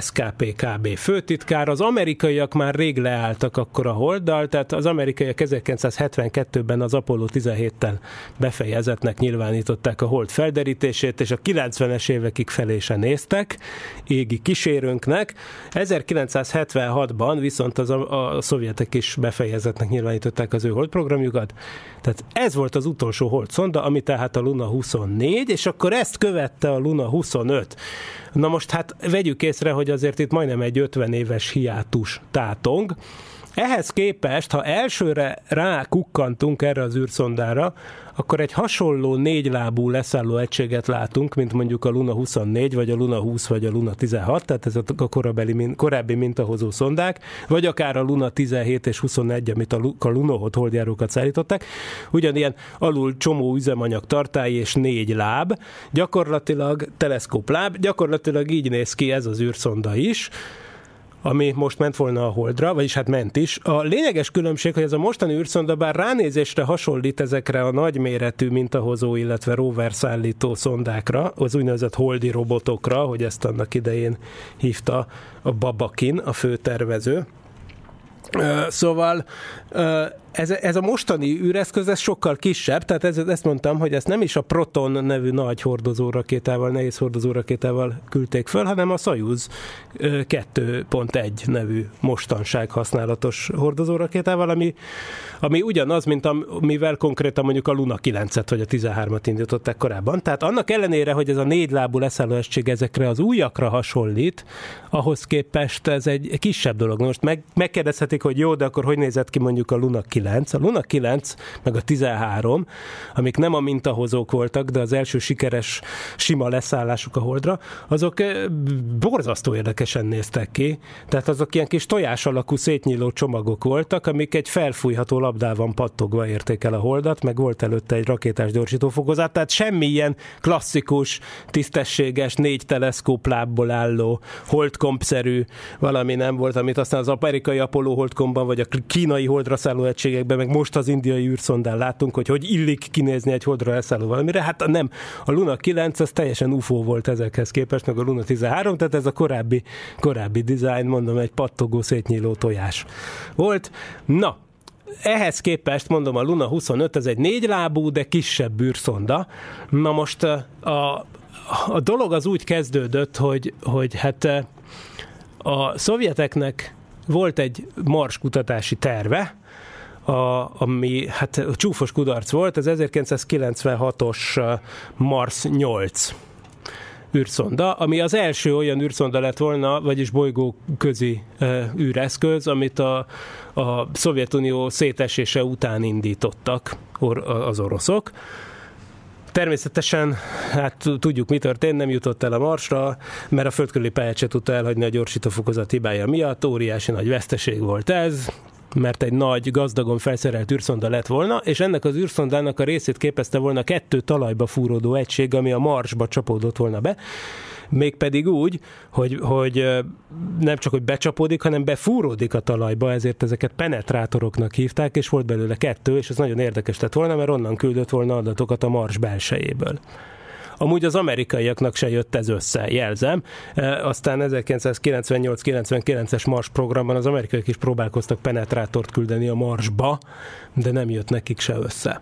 SKPKB főtitkár. Az amerikaiak már rég leálltak akkor a holddal, tehát az amerikaiak 1972-ben az Apollo 17-tel befejezetnek nyilvánították a hold felderítését, és a 90-es évekig felé se néztek égi kísérőnknek. 1976-ban viszont az a, a szovjetek is befejezetnek nyilvánították az ő holdprogramjukat. Tehát ez volt az utolsó hold szonda, ami tehát a Luna 24, és akkor ezt követte a Luna 25. Na most hát vegyük észre, hogy azért itt majdnem egy 50 éves hiátus tátong, ehhez képest, ha elsőre rákukkantunk erre az űrszondára, akkor egy hasonló négylábú leszálló egységet látunk, mint mondjuk a Luna 24, vagy a Luna 20, vagy a Luna 16, tehát ez a korabeli, korábbi mintahozó szondák, vagy akár a Luna 17 és 21, amit a Lunohot holdjárókat szállították. Ugyanilyen alul csomó üzemanyag tartály és négy láb, gyakorlatilag teleszkóp láb, gyakorlatilag így néz ki ez az űrszonda is ami most ment volna a Holdra, vagyis hát ment is. A lényeges különbség, hogy ez a mostani űrszonda bár ránézésre hasonlít ezekre a nagyméretű mintahozó, illetve rover szállító szondákra, az úgynevezett holdi robotokra, hogy ezt annak idején hívta a Babakin, a főtervező. Szóval ez, ez a mostani űreszköz ez sokkal kisebb, tehát ez, ezt mondtam, hogy ezt nem is a Proton nevű nagy hordozórakétával, nehéz hordozórakétával küldték föl, hanem a Soyuz 2.1 nevű mostanság használatos hordozórakétával, ami, ami ugyanaz, mint amivel konkrétan mondjuk a Luna 9-et vagy a 13-at indították korábban. Tehát annak ellenére, hogy ez a négy lábú leszállóestség ezekre az újakra hasonlít, ahhoz képest ez egy kisebb dolog. Most meg, megkérdezhetik, hogy jó, de akkor hogy nézett ki mondjuk a Luna 9 9, a Luna 9, meg a 13, amik nem a mintahozók voltak, de az első sikeres sima leszállásuk a Holdra, azok eh, borzasztó érdekesen néztek ki. Tehát azok ilyen kis tojás alakú szétnyíló csomagok voltak, amik egy felfújható labdában pattogva érték el a Holdat, meg volt előtte egy rakétás gyorsítófokozat, tehát semmi ilyen klasszikus, tisztességes, négy teleszkóplábból álló, holdkompszerű valami nem volt, amit aztán az amerikai Apollo holdkomban, vagy a kínai holdra szálló egység lehetőségekben, meg most az indiai űrszondán látunk, hogy hogy illik kinézni egy holdra elszálló valamire. Hát nem, a Luna 9 az teljesen UFO volt ezekhez képest, meg a Luna 13, tehát ez a korábbi, korábbi design, mondom, egy pattogó, szétnyíló tojás volt. Na, ehhez képest mondom, a Luna 25 ez egy négy lábú, de kisebb űrszonda. Na most a, a dolog az úgy kezdődött, hogy, hogy hát a szovjeteknek volt egy Mars kutatási terve, a, ami hát csúfos kudarc volt, az 1996-os Mars 8 űrszonda, ami az első olyan űrszonda lett volna, vagyis bolygó közi e, űreszköz, amit a, a Szovjetunió szétesése után indítottak or, az oroszok. Természetesen, hát tudjuk, mi történt, nem jutott el a Marsra, mert a földkörüli pályát se tudta elhagyni a gyorsítófokozat hibája miatt, óriási nagy veszteség volt ez, mert egy nagy, gazdagon felszerelt űrszonda lett volna, és ennek az űrszondának a részét képezte volna kettő talajba fúródó egység, ami a Marsba csapódott volna be, mégpedig úgy, hogy, hogy nem csak, hogy becsapódik, hanem befúródik a talajba, ezért ezeket penetrátoroknak hívták, és volt belőle kettő, és ez nagyon érdekes lett volna, mert onnan küldött volna adatokat a Mars belsejéből. Amúgy az amerikaiaknak se jött ez össze, jelzem. E, aztán 1998-99-es Mars programban az amerikaiak is próbálkoztak penetrátort küldeni a Marsba, de nem jött nekik se össze.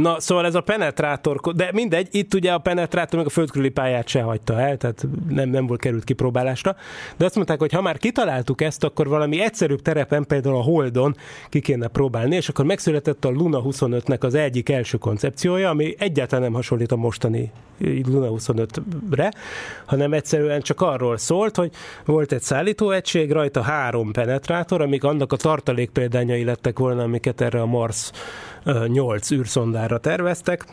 Na, szóval ez a penetrátor, de mindegy, itt ugye a penetrátor meg a földkörüli pályát se hagyta el, tehát nem, nem volt került kipróbálásra, de azt mondták, hogy ha már kitaláltuk ezt, akkor valami egyszerűbb terepen, például a Holdon ki kéne próbálni, és akkor megszületett a Luna 25-nek az egyik első koncepciója, ami egyáltalán nem hasonlít a mostani Luna 25-re, hanem egyszerűen csak arról szólt, hogy volt egy szállítóegység, rajta három penetrátor, amik annak a tartalék példányai lettek volna, amiket erre a Mars 8 űrszondára terveztek,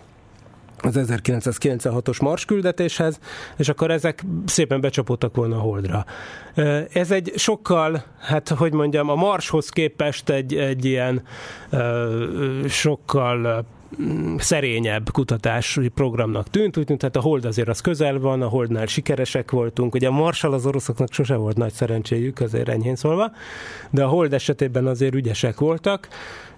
az 1996-os Mars küldetéshez, és akkor ezek szépen becsapódtak volna a Holdra. Ez egy sokkal, hát hogy mondjam, a Marshoz képest egy, egy ilyen sokkal szerényebb kutatási programnak tűnt, úgy tűnt, hát a Hold azért az közel van, a Holdnál sikeresek voltunk, ugye a Marshall az oroszoknak sose volt nagy szerencséjük, azért enyhén szólva, de a Hold esetében azért ügyesek voltak,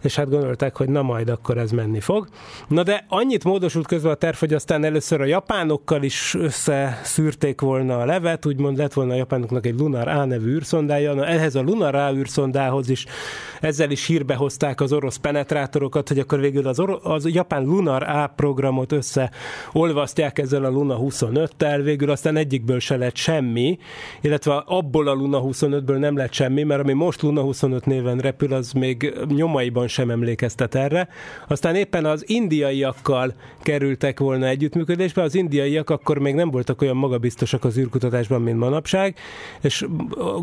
és hát gondolták, hogy na majd akkor ez menni fog. Na de annyit módosult közben a terv, hogy aztán először a japánokkal is összeszűrték volna a levet, úgymond lett volna a japánoknak egy Lunar A nevű űrszondája, na ehhez a Lunar A űrszondához is ezzel is hírbe hozták az orosz penetrátorokat, hogy akkor végül az, oro- az japán Lunar A programot összeolvasztják ezzel a Luna 25-tel, végül aztán egyikből se lett semmi, illetve abból a Luna 25-ből nem lett semmi, mert ami most Luna 25 néven repül, az még nyomaiban sem emlékeztet erre. Aztán éppen az indiaiakkal kerültek volna együttműködésbe, az indiaiak akkor még nem voltak olyan magabiztosak az űrkutatásban, mint manapság, és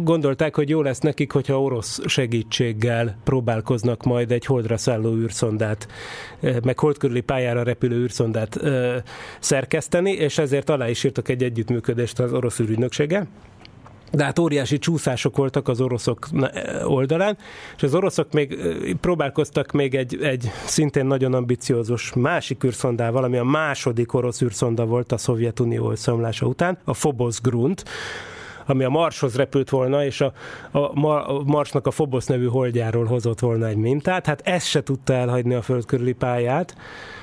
gondolták, hogy jó lesz nekik, hogyha orosz segítséggel próbálkoznak majd egy holdra szálló űrszondát, meg hold körüli pályára repülő űrszondát szerkeszteni, és ezért alá is írtak egy együttműködést az orosz űrügynökséggel. De hát óriási csúszások voltak az oroszok oldalán, és az oroszok még próbálkoztak még egy, egy szintén nagyon ambiciózus másik űrszondával, ami a második orosz űrszonda volt a Szovjetunió összeomlása után, a Phobos Grunt, ami a Marshoz repült volna, és a, a, a Marsnak a Phobos nevű holdjáról hozott volna egy mintát. Hát ez se tudta elhagyni a föld körüli pályát.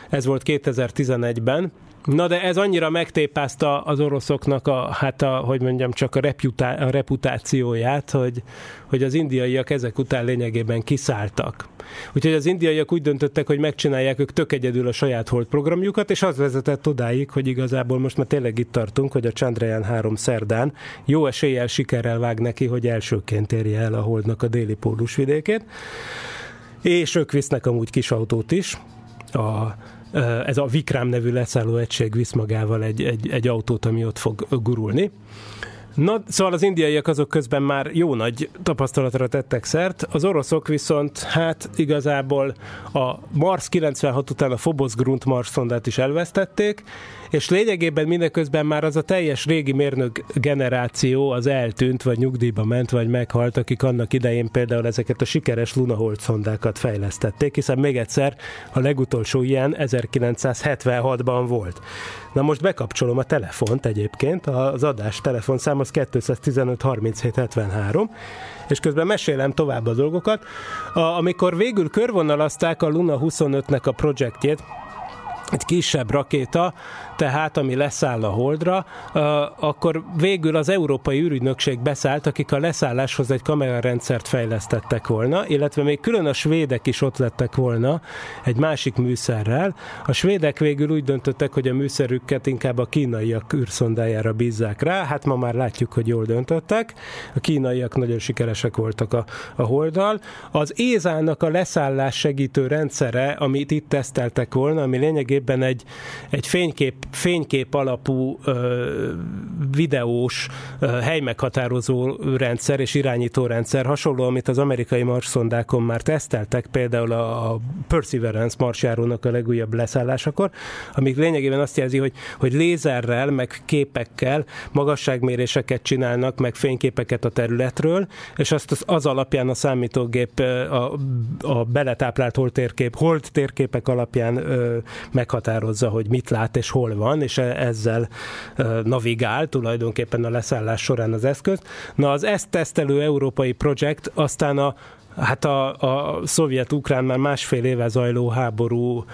Ez volt 2011-ben, Na de ez annyira megtépázta az oroszoknak a, hát a, hogy mondjam, csak a, reputá, a reputációját, hogy, hogy az indiaiak ezek után lényegében kiszálltak. Úgyhogy az indiaiak úgy döntöttek, hogy megcsinálják ők tök egyedül a saját hold programjukat, és az vezetett odáig, hogy igazából most már tényleg itt tartunk, hogy a Chandrayaan 3 szerdán jó eséllyel sikerrel vág neki, hogy elsőként érje el a holdnak a déli pólusvidékét. És ők visznek amúgy kis autót is, a ez a Vikram nevű leszálló egység visz magával egy, egy, egy autót, ami ott fog gurulni. Na, szóval az indiaiak azok közben már jó nagy tapasztalatra tettek szert, az oroszok viszont hát igazából a Mars 96 után a Phobos Grunt Mars szondát is elvesztették, és lényegében mindeközben már az a teljes régi mérnök generáció az eltűnt, vagy nyugdíjba ment, vagy meghalt, akik annak idején például ezeket a sikeres Lunahold szondákat fejlesztették, hiszen még egyszer a legutolsó ilyen 1976-ban volt. Na most bekapcsolom a telefont egyébként, az adás telefonszám az 215 37 73, és közben mesélem tovább a dolgokat. A, amikor végül körvonalazták a Luna 25-nek a projektjét, egy kisebb rakéta, tehát ami leszáll a Holdra, akkor végül az Európai űrügynökség beszállt, akik a leszálláshoz egy kamerarendszert fejlesztettek volna, illetve még külön a svédek is ott lettek volna egy másik műszerrel. A svédek végül úgy döntöttek, hogy a műszerüket inkább a kínaiak űrszondájára bízzák rá, hát ma már látjuk, hogy jól döntöttek. A kínaiak nagyon sikeresek voltak a, a Holddal. Az Ézának a leszállás segítő rendszere, amit itt teszteltek volna, ami lényegében egy, egy fénykép, fénykép alapú ö, videós ö, helymeghatározó rendszer és irányító rendszer, hasonló, amit az amerikai marszondákon már teszteltek, például a, a Perseverance marsjárónak a legújabb leszállásakor, amik lényegében azt jelzi, hogy, hogy lézerrel, meg képekkel magasságméréseket csinálnak, meg fényképeket a területről, és azt az, az alapján a számítógép a, a beletáplált hold térkép, hold térképek alapján ö, meg meghatározza, hogy mit lát és hol van, és e- ezzel navigál tulajdonképpen a leszállás során az eszköz. Na az ezt tesztelő európai projekt aztán a Hát a, a szovjet-ukrán már másfél éve zajló háború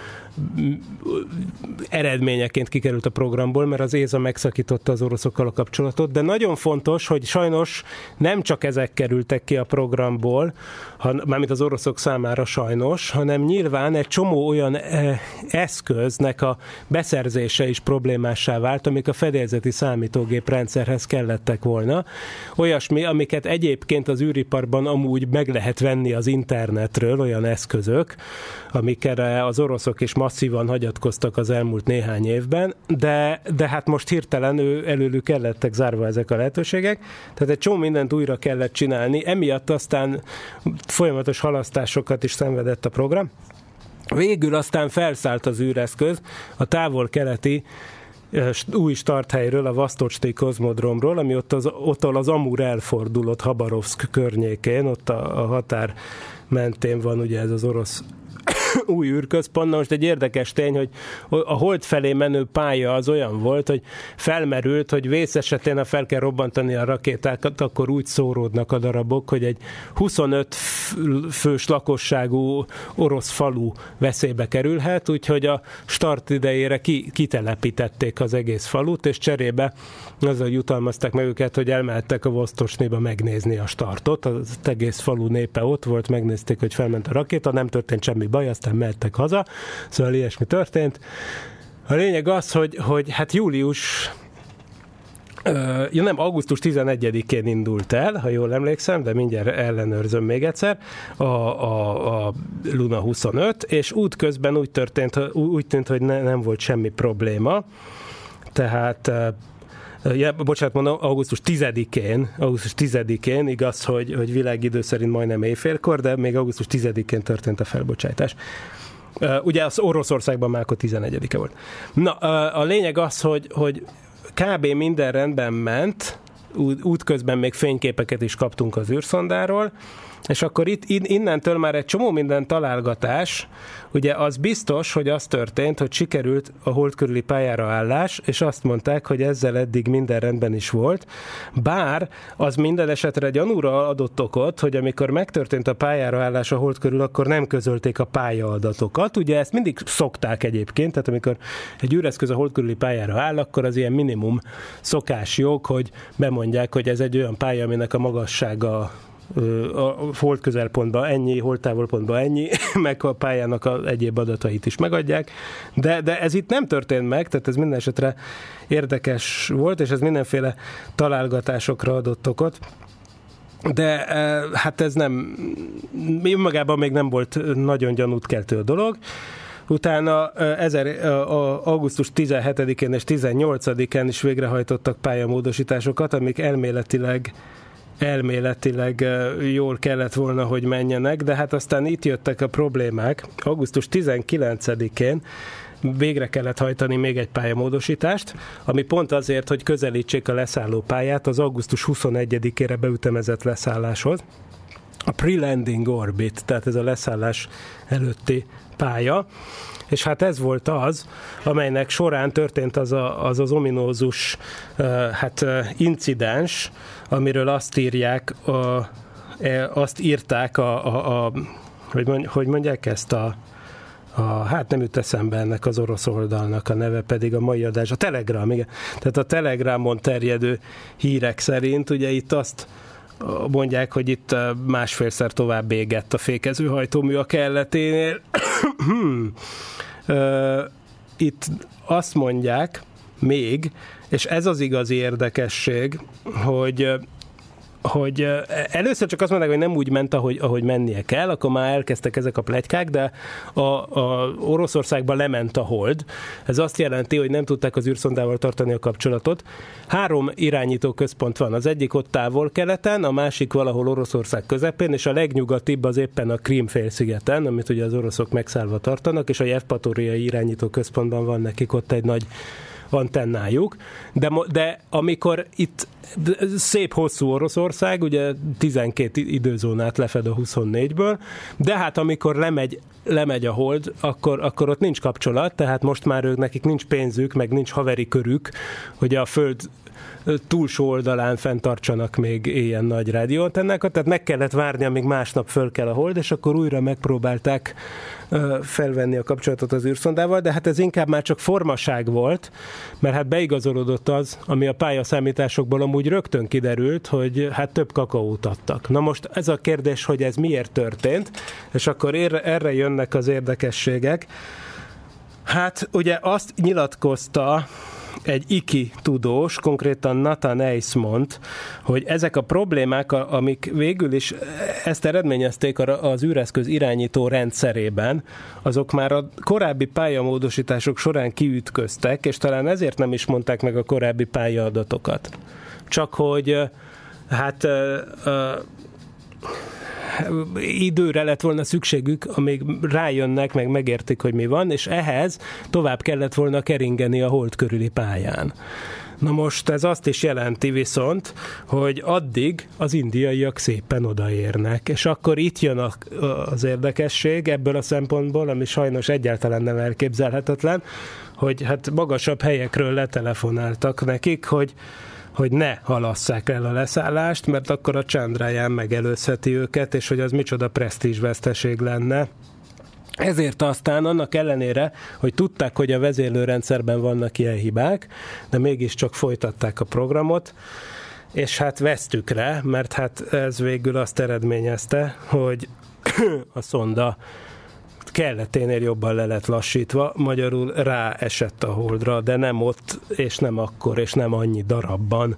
eredményeként kikerült a programból, mert az ÉZA megszakította az oroszokkal a kapcsolatot, de nagyon fontos, hogy sajnos nem csak ezek kerültek ki a programból, han, mármint az oroszok számára sajnos, hanem nyilván egy csomó olyan eh, eszköznek a beszerzése is problémássá vált, amik a fedélzeti számítógép rendszerhez kellettek volna. Olyasmi, amiket egyébként az űriparban amúgy meg lehet venni az internetről, olyan eszközök, amikre az oroszok is masszívan hagyatkoztak az elmúlt néhány évben, de, de hát most hirtelen ő előlük el lettek zárva ezek a lehetőségek, tehát egy csomó mindent újra kellett csinálni, emiatt aztán folyamatos halasztásokat is szenvedett a program. Végül aztán felszállt az űreszköz a távol-keleti új starthelyről, a Vastocsté kozmodromról, ami ott az, ott az Amur elfordulott Habarovsk környékén, ott a, a határ mentén van ugye ez az orosz új űrközpont. most egy érdekes tény, hogy a hold felé menő pálya az olyan volt, hogy felmerült, hogy vész esetén, ha fel kell robbantani a rakétákat, akkor úgy szóródnak a darabok, hogy egy 25 fős lakosságú orosz falu veszélybe kerülhet, úgyhogy a start idejére ki, kitelepítették az egész falut, és cserébe azzal jutalmazták meg őket, hogy elmehettek a Vosztosnéba megnézni a startot. Az egész falu népe ott volt, megnézték, hogy felment a rakéta, nem történt semmi baj, aztán mehettek haza. Szóval ilyesmi történt. A lényeg az, hogy, hogy hát július ja nem, augusztus 11-én indult el, ha jól emlékszem, de mindjárt ellenőrzöm még egyszer, a, a, a Luna 25, és útközben úgy történt, úgy tűnt, hogy ne, nem volt semmi probléma, tehát Ja, bocsánat, mondom, augusztus 10-én, augusztus 10-én, igaz, hogy, hogy világidő szerint majdnem éjfélkor, de még augusztus 10-én történt a felbocsátás. Ugye az Oroszországban már akkor 11-e volt. Na, a lényeg az, hogy, hogy kb. minden rendben ment, útközben még fényképeket is kaptunk az űrszondáról, és akkor itt innentől már egy csomó minden találgatás, ugye az biztos, hogy az történt, hogy sikerült a hold körüli pályára állás, és azt mondták, hogy ezzel eddig minden rendben is volt, bár az minden esetre gyanúra adott okot, hogy amikor megtörtént a pályára állás a hold körül, akkor nem közölték a pályaadatokat. Ugye ezt mindig szokták egyébként, tehát amikor egy űreszköz a hold körüli pályára áll, akkor az ilyen minimum szokás jog, hogy bemondják, hogy ez egy olyan pálya, aminek a magassága a hold közelpontban ennyi, hold távolpontban ennyi, meg a pályának a egyéb adatait is megadják, de, de ez itt nem történt meg, tehát ez minden esetre érdekes volt, és ez mindenféle találgatásokra adott okot. De hát ez nem, magában még nem volt nagyon gyanút keltő a dolog. Utána ezer, augusztus 17-én és 18-án is végrehajtottak pályamódosításokat, amik elméletileg elméletileg jól kellett volna, hogy menjenek, de hát aztán itt jöttek a problémák. Augusztus 19-én végre kellett hajtani még egy pályamódosítást, ami pont azért, hogy közelítsék a leszálló pályát az augusztus 21-ére beütemezett leszálláshoz. A pre-landing orbit, tehát ez a leszállás előtti pálya, és hát ez volt az, amelynek során történt az a, az, az ominózus hát, incidens, amiről azt írják, a, e, azt írták a, a, a hogy, mond, hogy mondják ezt a, a, hát nem jut eszembe ennek az orosz oldalnak a neve, pedig a mai adás, a Telegram, igen. Tehát a Telegramon terjedő hírek szerint, ugye itt azt mondják, hogy itt másfélszer tovább égett a fékezőhajtómű a kelleténél. itt azt mondják még, és ez az igazi érdekesség, hogy hogy először csak azt mondták, hogy nem úgy ment, ahogy, ahogy mennie kell, akkor már elkezdtek ezek a plegykák, de a, a Oroszországban lement a hold. Ez azt jelenti, hogy nem tudták az űrszondával tartani a kapcsolatot. Három irányító központ van. Az egyik ott távol keleten, a másik valahol Oroszország közepén, és a legnyugatibb az éppen a Krím félszigeten, amit ugye az oroszok megszállva tartanak, és a Jevpatoriai irányító központban van nekik ott egy nagy antennájuk, de, de amikor itt szép hosszú Oroszország, ugye 12 időzónát lefed a 24-ből, de hát amikor lemegy, lemegy a hold, akkor, akkor ott nincs kapcsolat, tehát most már ők nekik nincs pénzük, meg nincs haveri körük, hogy a föld túlsó oldalán fenntartsanak még ilyen nagy rádióantennákat, tehát meg kellett várni, amíg másnap föl kell a hold, és akkor újra megpróbálták felvenni a kapcsolatot az űrszondával, de hát ez inkább már csak formaság volt, mert hát beigazolódott az, ami a pályaszámításokból amúgy rögtön kiderült, hogy hát több kakaót adtak. Na most ez a kérdés, hogy ez miért történt, és akkor erre, jönnek az érdekességek. Hát ugye azt nyilatkozta egy iki tudós, konkrétan Nathan Eiss mond, hogy ezek a problémák, amik végül is ezt eredményezték az űreszköz irányító rendszerében, azok már a korábbi pályamódosítások során kiütköztek, és talán ezért nem is mondták meg a korábbi pályaadatokat. Csak hogy hát időre lett volna szükségük, amíg rájönnek, meg megértik, hogy mi van, és ehhez tovább kellett volna keringeni a hold körüli pályán. Na most ez azt is jelenti viszont, hogy addig az indiaiak szépen odaérnek, és akkor itt jön az érdekesség ebből a szempontból, ami sajnos egyáltalán nem elképzelhetetlen, hogy hát magasabb helyekről letelefonáltak nekik, hogy hogy ne halasszák el a leszállást, mert akkor a Chandráján megelőzheti őket, és hogy az micsoda presztízsveszteség lenne. Ezért aztán annak ellenére, hogy tudták, hogy a vezérlőrendszerben vannak ilyen hibák, de mégiscsak folytatták a programot, és hát vesztük rá, mert hát ez végül azt eredményezte, hogy a szonda kelleténél jobban le lett lassítva, magyarul ráesett a holdra, de nem ott, és nem akkor, és nem annyi darabban,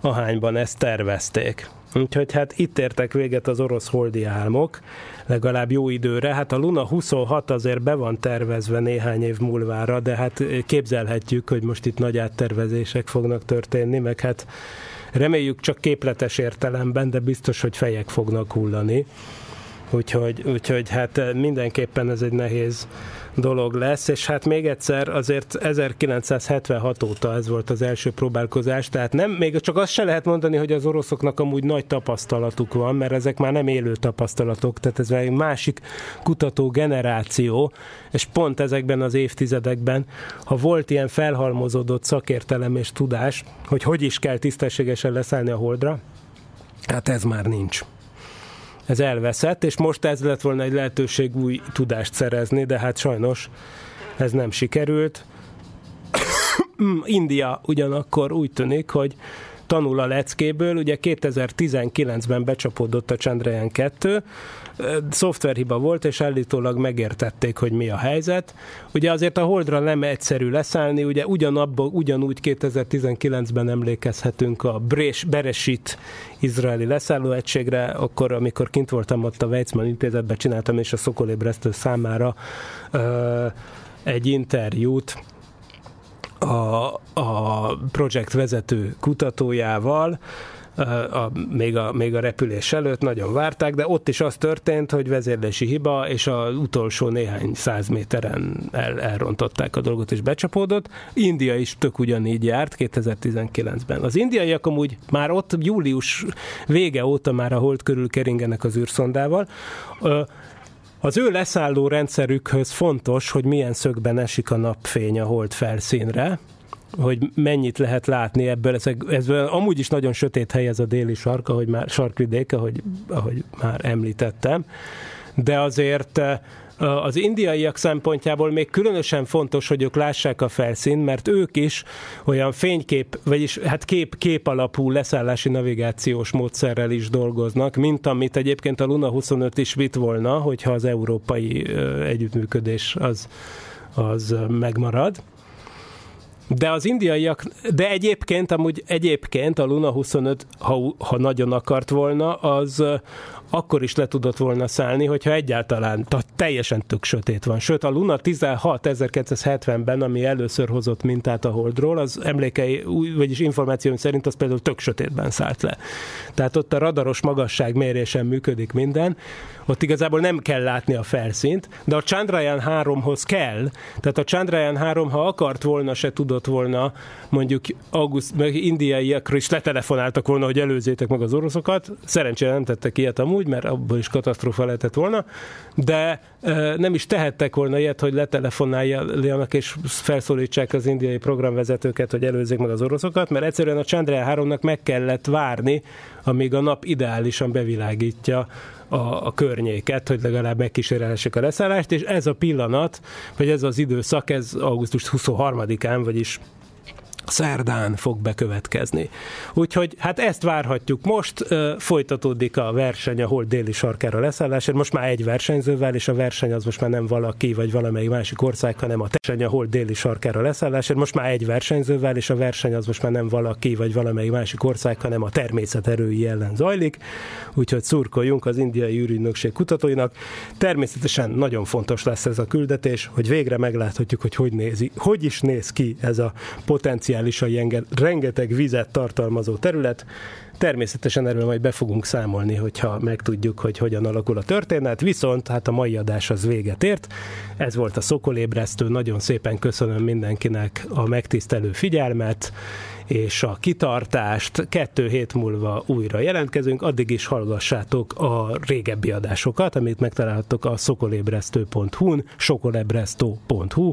ahányban ezt tervezték. Úgyhogy hát itt értek véget az orosz holdi álmok, legalább jó időre. Hát a Luna 26 azért be van tervezve néhány év múlvára, de hát képzelhetjük, hogy most itt nagy áttervezések fognak történni, meg hát reméljük csak képletes értelemben, de biztos, hogy fejek fognak hullani. Úgyhogy, úgyhogy hát eh, mindenképpen ez egy nehéz dolog lesz, és hát még egyszer azért 1976 óta ez volt az első próbálkozás, tehát nem, még csak azt se lehet mondani, hogy az oroszoknak amúgy nagy tapasztalatuk van, mert ezek már nem élő tapasztalatok, tehát ez egy másik kutató generáció, és pont ezekben az évtizedekben, ha volt ilyen felhalmozódott szakértelem és tudás, hogy hogy is kell tisztességesen leszállni a holdra, hát ez már nincs ez elveszett, és most ez lett volna egy lehetőség új tudást szerezni, de hát sajnos ez nem sikerült. India ugyanakkor úgy tűnik, hogy tanul a leckéből, ugye 2019-ben becsapódott a Chandrayaan 2, szoftverhiba volt, és állítólag megértették, hogy mi a helyzet. Ugye azért a Holdra nem egyszerű leszállni, ugye ugyanabban, ugyanúgy 2019-ben emlékezhetünk a Brés, Beresit izraeli leszállóegységre, akkor, amikor kint voltam ott a Weizmann intézetben, csináltam és a Szokolébresztő számára ö, egy interjút, a, a projekt vezető kutatójával, a, még, a, még a repülés előtt nagyon várták, de ott is az történt, hogy vezérlési hiba, és az utolsó néhány száz méteren el, elrontották a dolgot, és becsapódott. India is tök ugyanígy járt 2019-ben. Az indiaiak amúgy már ott július vége óta már a hold körül keringenek az űrszondával. Az ő leszálló rendszerükhöz fontos, hogy milyen szögben esik a napfény a hold felszínre, hogy mennyit lehet látni ebből. Ez, ez amúgy is nagyon sötét hely ez a déli sark, ahogy már sarkvidék, ahogy, ahogy már említettem de azért az indiaiak szempontjából még különösen fontos, hogy ők lássák a felszínt, mert ők is olyan fénykép, vagyis hát kép, kép alapú leszállási navigációs módszerrel is dolgoznak, mint amit egyébként a Luna 25 is vitt volna, hogyha az európai együttműködés az, az megmarad. De az indiaiak, de egyébként, amúgy egyébként a Luna 25, ha, ha nagyon akart volna, az, akkor is le tudott volna szállni, hogyha egyáltalán tehát teljesen tök sötét van. Sőt, a Luna 16 1970-ben, ami először hozott mintát a Holdról, az emlékei, vagyis információim szerint az például tök sötétben szállt le. Tehát ott a radaros magasság mérésen működik minden, ott igazából nem kell látni a felszínt, de a Chandrayaan 3-hoz kell. Tehát a Chandrayaan 3, ha akart volna, se tudott volna, mondjuk auguszt, meg indiaiakra is letelefonáltak volna, hogy előzzétek meg az oroszokat. Szerencsére nem tettek ilyet amúgy, mert abból is katasztrófa lehetett volna, de nem is tehettek volna ilyet, hogy letelefonáljanak és felszólítsák az indiai programvezetőket, hogy előzzék meg az oroszokat, mert egyszerűen a Chandrayaan 3-nak meg kellett várni, amíg a nap ideálisan bevilágítja a, a környéket, hogy legalább megkísérelhessék a leszállást, és ez a pillanat, vagy ez az időszak, ez augusztus 23-án, vagyis szerdán fog bekövetkezni. Úgyhogy hát ezt várhatjuk most, folytatódik a verseny a hol déli sarkára leszállásért, most már egy versenyzővel, és a verseny az most már nem valaki, vagy valamelyik másik ország, hanem a verseny a hol déli sarkára leszállásért, most már egy versenyzővel, és a verseny az most már nem valaki, vagy valamelyik másik ország, hanem a természet erői ellen zajlik, úgyhogy szurkoljunk az indiai űrügynökség kutatóinak. Természetesen nagyon fontos lesz ez a küldetés, hogy végre megláthatjuk, hogy hogy, nézi, hogy is néz ki ez a potenciál potenciálisan rengeteg vizet tartalmazó terület. Természetesen erről majd be fogunk számolni, hogyha megtudjuk, hogy hogyan alakul a történet, viszont hát a mai adás az véget ért. Ez volt a Szokolébresztő, nagyon szépen köszönöm mindenkinek a megtisztelő figyelmet, és a kitartást. Kettő hét múlva újra jelentkezünk, addig is hallgassátok a régebbi adásokat, amit megtalálhatok a szokolébresztő.hu-n, sokolebresztő.hu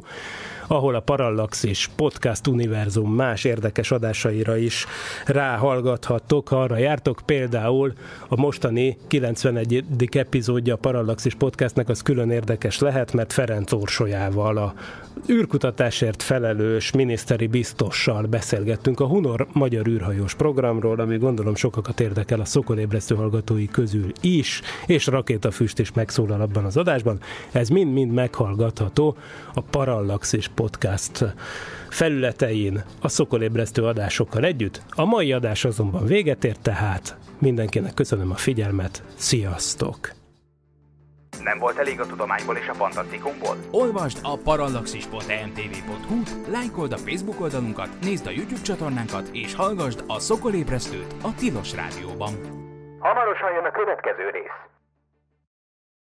ahol a Parallaxis Podcast Univerzum más érdekes adásaira is ráhallgathattok, arra jártok. Például a mostani 91. epizódja a Parallaxis Podcastnek az külön érdekes lehet, mert Ferenc Orsolyával a űrkutatásért felelős miniszteri biztossal beszélgettünk a Hunor magyar űrhajós programról, ami gondolom sokakat érdekel a szokolébresztő hallgatói közül is, és rakétafüst is megszólal abban az adásban. Ez mind-mind meghallgatható a Parallaxis Podcast felületein a szokolébresztő adásokkal együtt. A mai adás azonban véget ért, tehát mindenkinek köszönöm a figyelmet, sziasztok! Nem volt elég a tudományból és a fantasztikumból? Olvasd a parallaxis.emtv.hu, lájkold a Facebook oldalunkat, nézd a YouTube csatornánkat, és hallgassd a Szokolébresztőt a Tilos Rádióban. Hamarosan jön a következő rész.